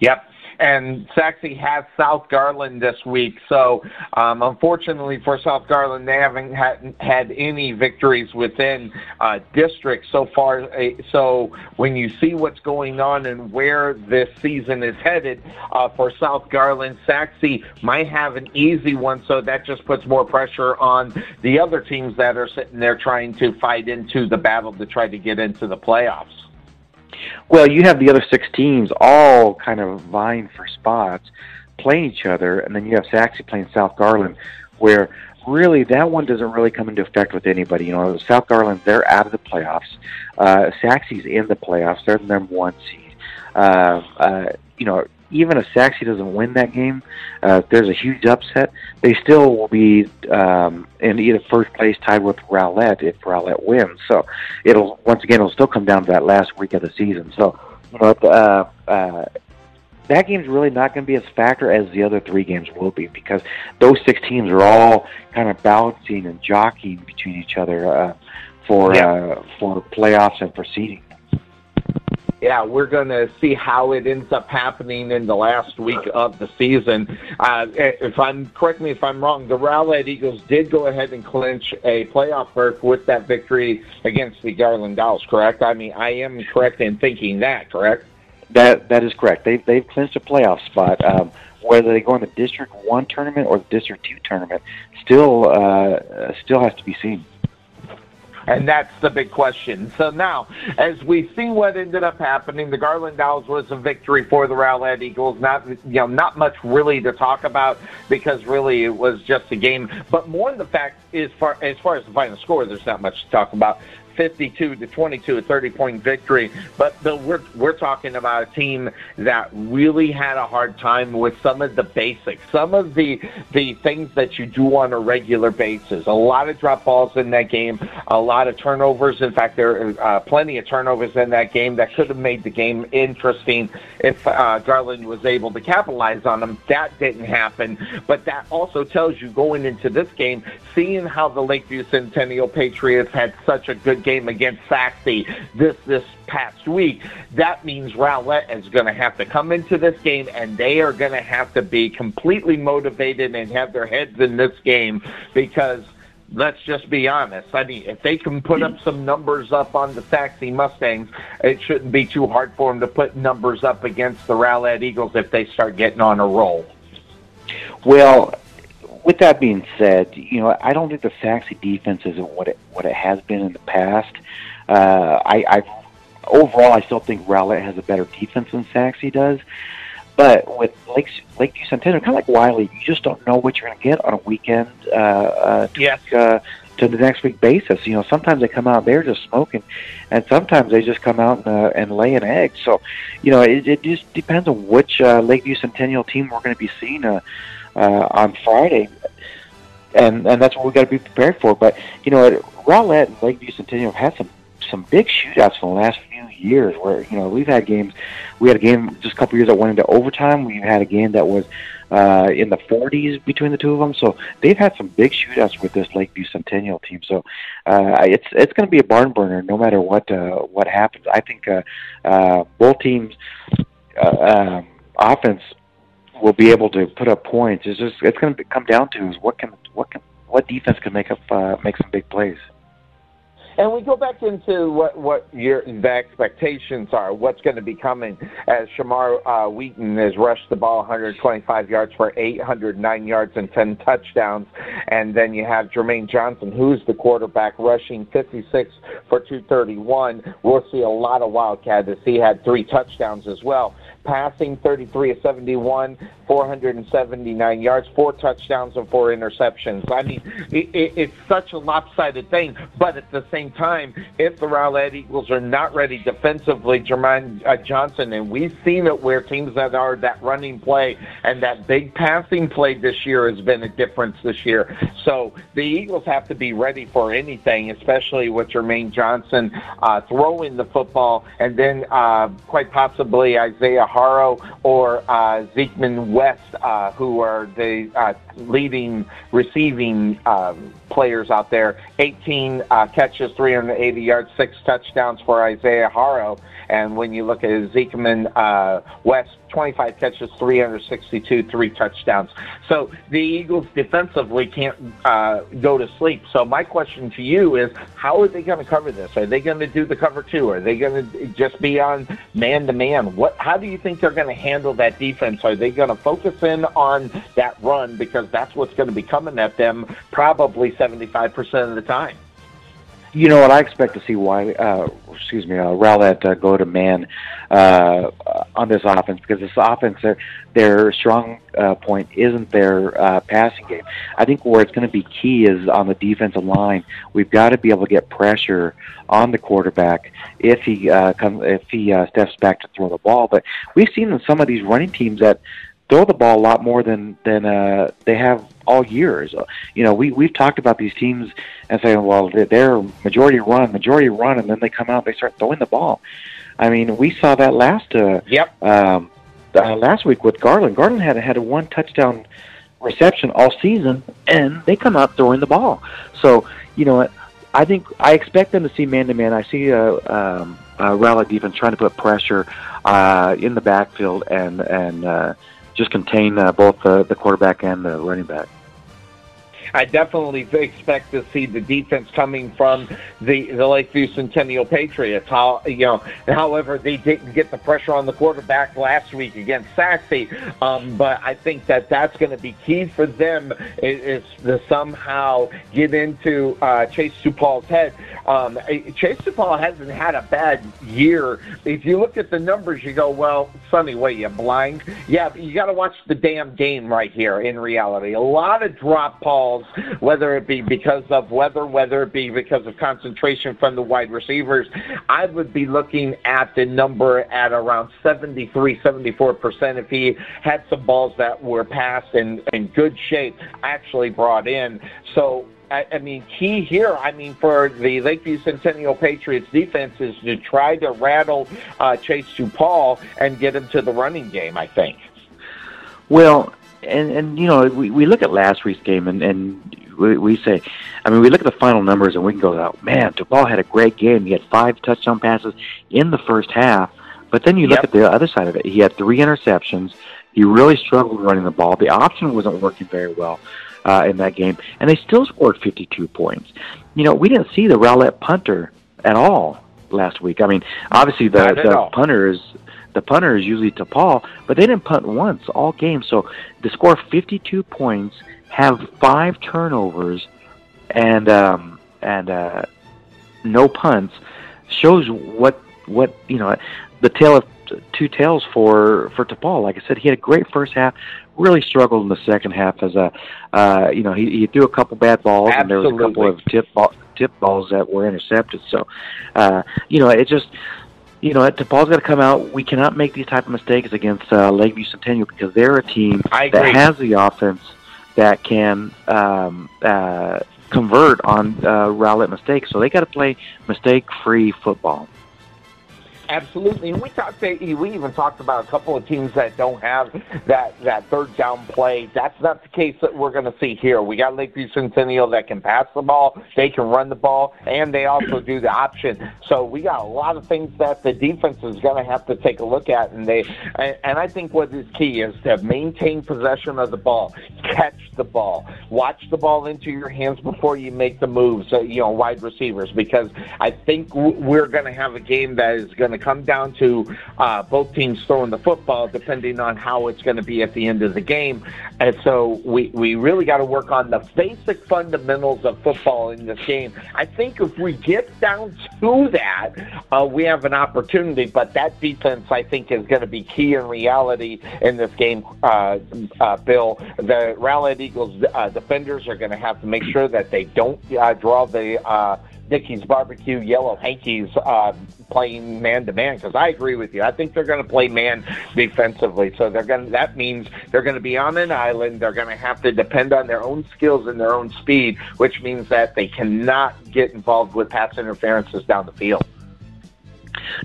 Yep and Sachse has South Garland this week. So, um, unfortunately for South Garland, they haven't had, had any victories within uh, districts so far. So, when you see what's going on and where this season is headed uh, for South Garland, Sachse might have an easy one. So that just puts more pressure on the other teams that are sitting there trying to fight into the battle to try to get into the playoffs. Well, you have the other six teams all kind of vying for spots, playing each other, and then you have Sachse playing South Garland, where really that one doesn't really come into effect with anybody. You know, South Garland they're out of the playoffs. Uh, Sachse's in the playoffs; they're the number one seed. Uh, uh, you know, even if Sachse doesn't win that game, uh, if there's a huge upset, they still will be um, in either first place tied with Rowlett if Rowlett wins. So it'll once again it'll still come down to that last week of the season. So you know, uh, uh, that game's really not going to be as factor as the other three games will be because those six teams are all kind of balancing and jockeying between each other uh, for yeah. uh, for playoffs and for seeding yeah, we're going to see how it ends up happening in the last week of the season. Uh, if I'm correct me if I'm wrong, the Rowlett Eagles did go ahead and clinch a playoff berth with that victory against the Garland Owls. Correct? I mean, I am correct in thinking that. Correct? That that is correct. They they've clinched a playoff spot. Um, whether they go in the District One tournament or the District Two tournament, still uh, still has to be seen. And that's the big question. So now, as we see what ended up happening, the Garland Owls was a victory for the Rowlett Eagles. Not you know not much really to talk about because really it was just a game. But more the fact is far as far as the final score, there's not much to talk about. 52 to 22, a 30 point victory. But Bill, we're we're talking about a team that really had a hard time with some of the basics, some of the the things that you do on a regular basis. A lot of drop balls in that game, a lot of turnovers. In fact, there are uh, plenty of turnovers in that game that could have made the game interesting if uh, Garland was able to capitalize on them. That didn't happen, but that also tells you going into this game, seeing how the Lakeview Centennial Patriots had such a good game against Sachse this this past week, that means Rowlett is going to have to come into this game and they are going to have to be completely motivated and have their heads in this game because let's just be honest. I mean, if they can put up some numbers up on the Sachse Mustangs, it shouldn't be too hard for them to put numbers up against the Rowlett Eagles if they start getting on a roll. Well, with that being said, you know, I don't think the Sachse defense isn't what it what it has been in the past. Uh, I, I overall, I still think Rowlett has a better defense than Sachse does. But with Lake Lakeview Centennial, kind of like Wylie, you just don't know what you're going to get on a weekend uh, uh, to, yes. uh, to the next week basis. You know, sometimes they come out there just smoking, and sometimes they just come out and, uh, and lay an egg. So, you know, it, it just depends on which uh, Lakeview Centennial team we're going to be seeing. Uh, uh, on Friday, and and that's what we got to be prepared for. But you know, Rowlett and Lakeview Centennial have had some some big shootouts in the last few years. Where you know we've had games, we had a game just a couple years that went into overtime. We had a game that was uh, in the 40s between the two of them. So they've had some big shootouts with this Lakeview Centennial team. So uh, it's it's going to be a barn burner no matter what uh, what happens. I think uh, uh, both teams. Uh, um, offense will be able to put up points. It's just it's going to come down to is what can what can what defense can make up uh, make some big plays. And we go back into what what your the expectations are, what's going to be coming as Shamar uh, Wheaton has rushed the ball 125 yards for 809 yards and 10 touchdowns, and then you have Jermaine Johnson, who's the quarterback, rushing 56 for 231. We'll see a lot of Wildcat as he had three touchdowns as well passing 33 of 71, 479 yards, four touchdowns, and four interceptions. I mean, it, it, it's such a lopsided thing, but at the same time, if the Rowlett Eagles are not ready defensively, Jermaine uh, Johnson, and we've seen it where teams that are that running play and that big passing play this year has been a difference this year. So the Eagles have to be ready for anything, especially with Jermaine Johnson uh, throwing the football, and then uh, quite possibly Isaiah Haro or uh, Zekeman West, uh, who are the uh, leading receiving um, players out there. 18 uh, catches, 380 yards, six touchdowns for Isaiah Haro. And when you look at Zekeman uh, West, 25 catches, 362, three touchdowns. So the Eagles defensively can't uh, go to sleep. So my question to you is, how are they going to cover this? Are they going to do the cover two? Are they going to just be on man to man? What? How do you think they're going to handle that defense? Are they going to focus in on that run because that's what's going to be coming at them probably 75% of the time? You know what? I expect to see why. Uh, excuse me, uh, Rowlett uh, go to man uh, on this offense because this offense, their, their strong uh, point isn't their uh, passing game. I think where it's going to be key is on the defensive line. We've got to be able to get pressure on the quarterback if he uh, comes if he uh, steps back to throw the ball. But we've seen in some of these running teams that throw the ball a lot more than than uh, they have all years. You know, we we've talked about these teams and saying, well, they're majority run, majority run, and then they come out, they start throwing the ball. I mean, we saw that last uh, yep. um, uh, last week with Garland. Garland had had a one touchdown reception all season, and they come out throwing the ball. So you know, I think I expect them to see man to man. I see a, um, a rally defense trying to put pressure uh, in the backfield and and uh, just contain uh, both the, the quarterback and the running back. I definitely expect to see the defense coming from the the Lakeview Centennial Patriots. How you know, however, they didn't get the pressure on the quarterback last week against Sachse, um, but I think that that's going to be key for them is, is to somehow get into uh, Chase Tupal's head. Um, Chase Tupal hasn't had a bad year. If you look at the numbers, you go, well, Sonny, what, are you blind? Yeah, you got to watch the damn game right here in reality. A lot of drop balls whether it be because of weather, whether it be because of concentration from the wide receivers, I would be looking at the number at around 73, 74% if he had some balls that were passed in, in good shape, actually brought in. So I, I mean, key here, I mean, for the Lakeview Centennial Patriots defense is to try to rattle uh, Chase Paul and get him to the running game, I think. Well, and and you know we we look at last week's game and and we, we say, I mean we look at the final numbers and we can go out. Man, Tupal had a great game. He had five touchdown passes in the first half, but then you look at the other side of it. He had three interceptions. He really struggled running the ball. The option wasn't working very well uh, in that game, and they still scored 52 points. You know, we didn't see the Rowlett punter at all last week. I mean, obviously the the punter is the punter is usually to Paul, but they didn't punt once all game. So to score 52 points, have five turnovers, and um, and uh, no punts shows what what you know the tale of two tails for for Paul. Like I said, he had a great first half. Really struggled in the second half as a uh, you know he, he threw a couple bad balls Absolutely. and there was a couple of tip ball, tip balls that were intercepted. So uh, you know it just you know, Paul's got to come out. We cannot make these type of mistakes against uh, Lakeview Centennial because they're a team that has the offense that can um, uh, convert on uh, Rowlett mistakes. So they got to play mistake-free football. Absolutely, and we talked. We even talked about a couple of teams that don't have that that third down play. That's not the case that we're going to see here. We got Lakeview Centennial that can pass the ball, they can run the ball, and they also do the option. So we got a lot of things that the defense is going to have to take a look at, and they and I think what is key is to maintain possession of the ball, catch the ball, watch the ball into your hands before you make the moves. Uh, you know, wide receivers, because I think we're going to have a game that is going to to come down to uh, both teams throwing the football, depending on how it's going to be at the end of the game. And so we, we really got to work on the basic fundamentals of football in this game. I think if we get down to that, uh, we have an opportunity. But that defense, I think, is going to be key in reality in this game, uh, uh, Bill. The Rowlett Eagles uh, defenders are going to have to make sure that they don't uh, draw the Dickey's Barbecue Yellow Hankies uh, playing man to man because I agree with you. I think they're going to play man defensively. So they're going. That means they're going to be on an island. They're going to have to depend on their own skills and their own speed, which means that they cannot get involved with pass interferences down the field.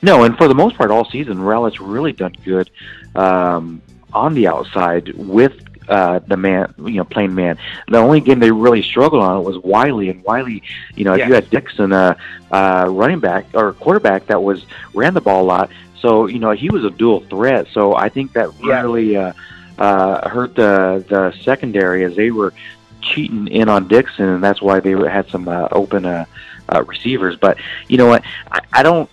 No, and for the most part, all season, Rowlett's really done good um, on the outside with uh, the man, you know, plain man. The only game they really struggled on was Wylie, and Wylie, you know, if you had Dixon, a uh, uh, running back or quarterback that was ran the ball a lot, so you know he was a dual threat. So I think that really uh, uh, hurt the the secondary as they were cheating in on Dixon, and that's why they had some uh, open uh, uh, receivers. But you know what? I, I don't.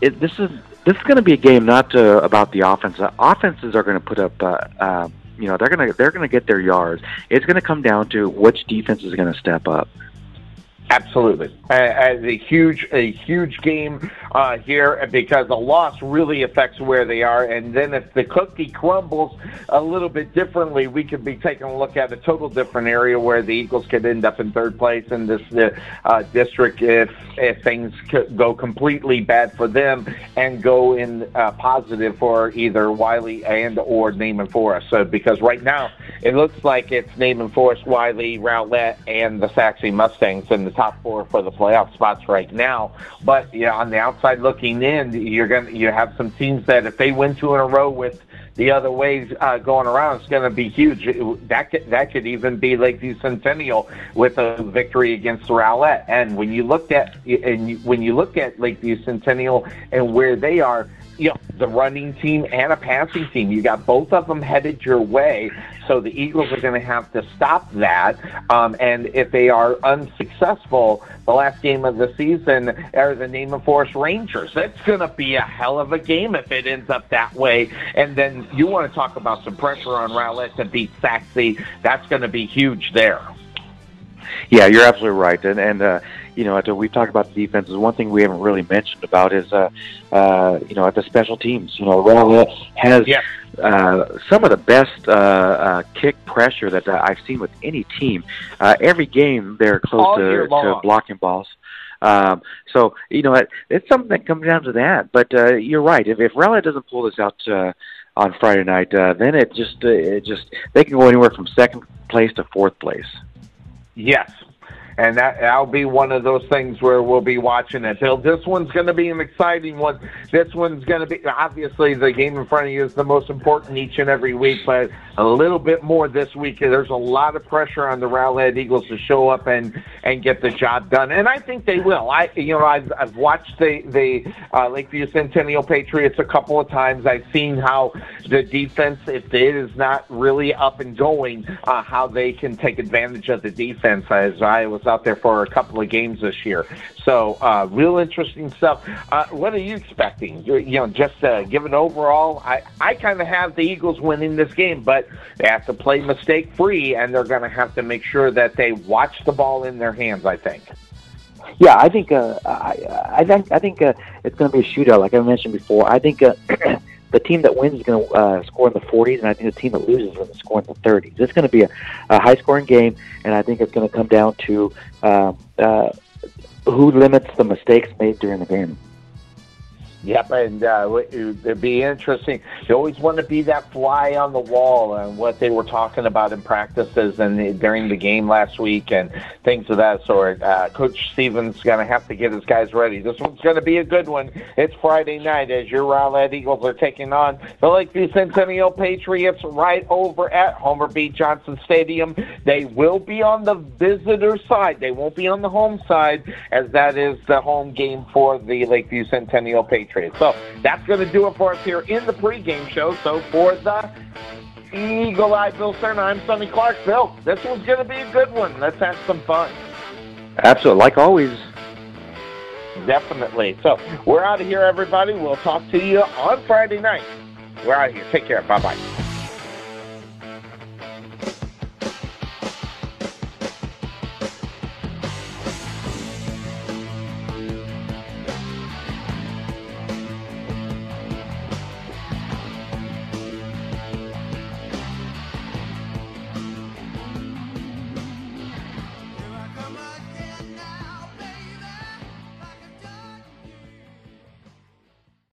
It, this is this is going to be a game not uh, about the offense. Uh, offenses are going to put up. Uh, uh, you know, they're to they're to get their yards. It's to come down to which defense is to step up. Absolutely, uh, a huge, a huge game uh, here because a loss really affects where they are. And then if the cookie crumbles a little bit differently, we could be taking a look at a total different area where the Eagles could end up in third place in this uh, district if if things go completely bad for them and go in uh, positive for either Wylie and or Naaman Forest. So because right now it looks like it's Naaman Forest, Wylie, Rowlett, and the Sachse Mustangs in the top four for the playoff spots right now. But yeah, on the outside looking in, you're gonna you have some teams that if they win two in a row with the other ways uh, going around, it's going to be huge. That could, that could even be Lakeview Centennial with a victory against Rowlett. And when you looked at and when you look at Lakeview Centennial and where they are, you know, the running team and a passing team. You got both of them headed your way. So the Eagles are going to have to stop that. Um, and if they are unsuccessful, the last game of the season are the Naaman Forest Rangers. That's going to be a hell of a game if it ends up that way. And then you want to talk about some pressure on Rowlett to beat Sachse. That's going to be huge there. Yeah, you're absolutely right. And, and, uh, you know, we've talked about the defenses. One thing we haven't really mentioned about is, uh, uh, you know, at the special teams. You know, Rowlett has yeah. uh, some of the best uh, uh, kick pressure that uh, I've seen with any team. Uh, every game, they're close All to, to blocking balls. Um, so you know, it, it's something that comes down to that. But uh, you're right. If if Rowlett doesn't pull this out uh, on Friday night, uh, then it just uh, it just they can go anywhere from second place to fourth place. Yes, and that that'll be one of those things where we'll be watching it. Bill, this one's going to be an exciting one. This one's going to be obviously the game in front of you is the most important each and every week, but a little bit more this week. There's a lot of pressure on the Rowlett Eagles to show up and and get the job done, and I think they will. I you know I've I've watched the the uh, Lakeview Centennial Patriots a couple of times. I've seen how the defense, if it is not really up and going, uh, how they can take advantage of the defense. As I was out there for a couple of games this year, so uh, real interesting stuff. Uh, what are you expecting? You know, just uh, given overall, I I kind of have the Eagles winning this game, but they have to play mistake free, and they're going to have to make sure that they watch the ball in their hands. I think. Yeah, I think uh, I, I think I think uh, it's going to be a shootout, like I mentioned before. I think uh, (clears throat) the team that wins is going to uh, score in the 40s, and I think the team that loses is going to score in the 30s. It's going to be a, a high-scoring game, and I think it's going to come down to uh, uh, who limits the mistakes made during the game. Yep, and uh, it'd be interesting. You always want to be that fly on the wall and what they were talking about in practices and during the game last week and things of that sort. Uh, Coach Stevens going to have to get his guys ready. This one's going to be a good one. It's Friday night as your Rowlett Eagles are taking on the Lakeview Centennial Patriots right over at Homer B. Johnson Stadium. They will be on the visitor side. They won't be on the home side as that is the home game for the Lakeview Centennial Patriots. Patriots. So that's going to do it for us here in the pregame show. So for the Eagle Eye Bill Stern, I'm Sonny Clark. Bill, this one's going to be a good one. Let's have some fun. Absolutely, like always. Definitely. So we're out of here, everybody. We'll talk to you on Friday night. We're out of here. Take care. Bye bye.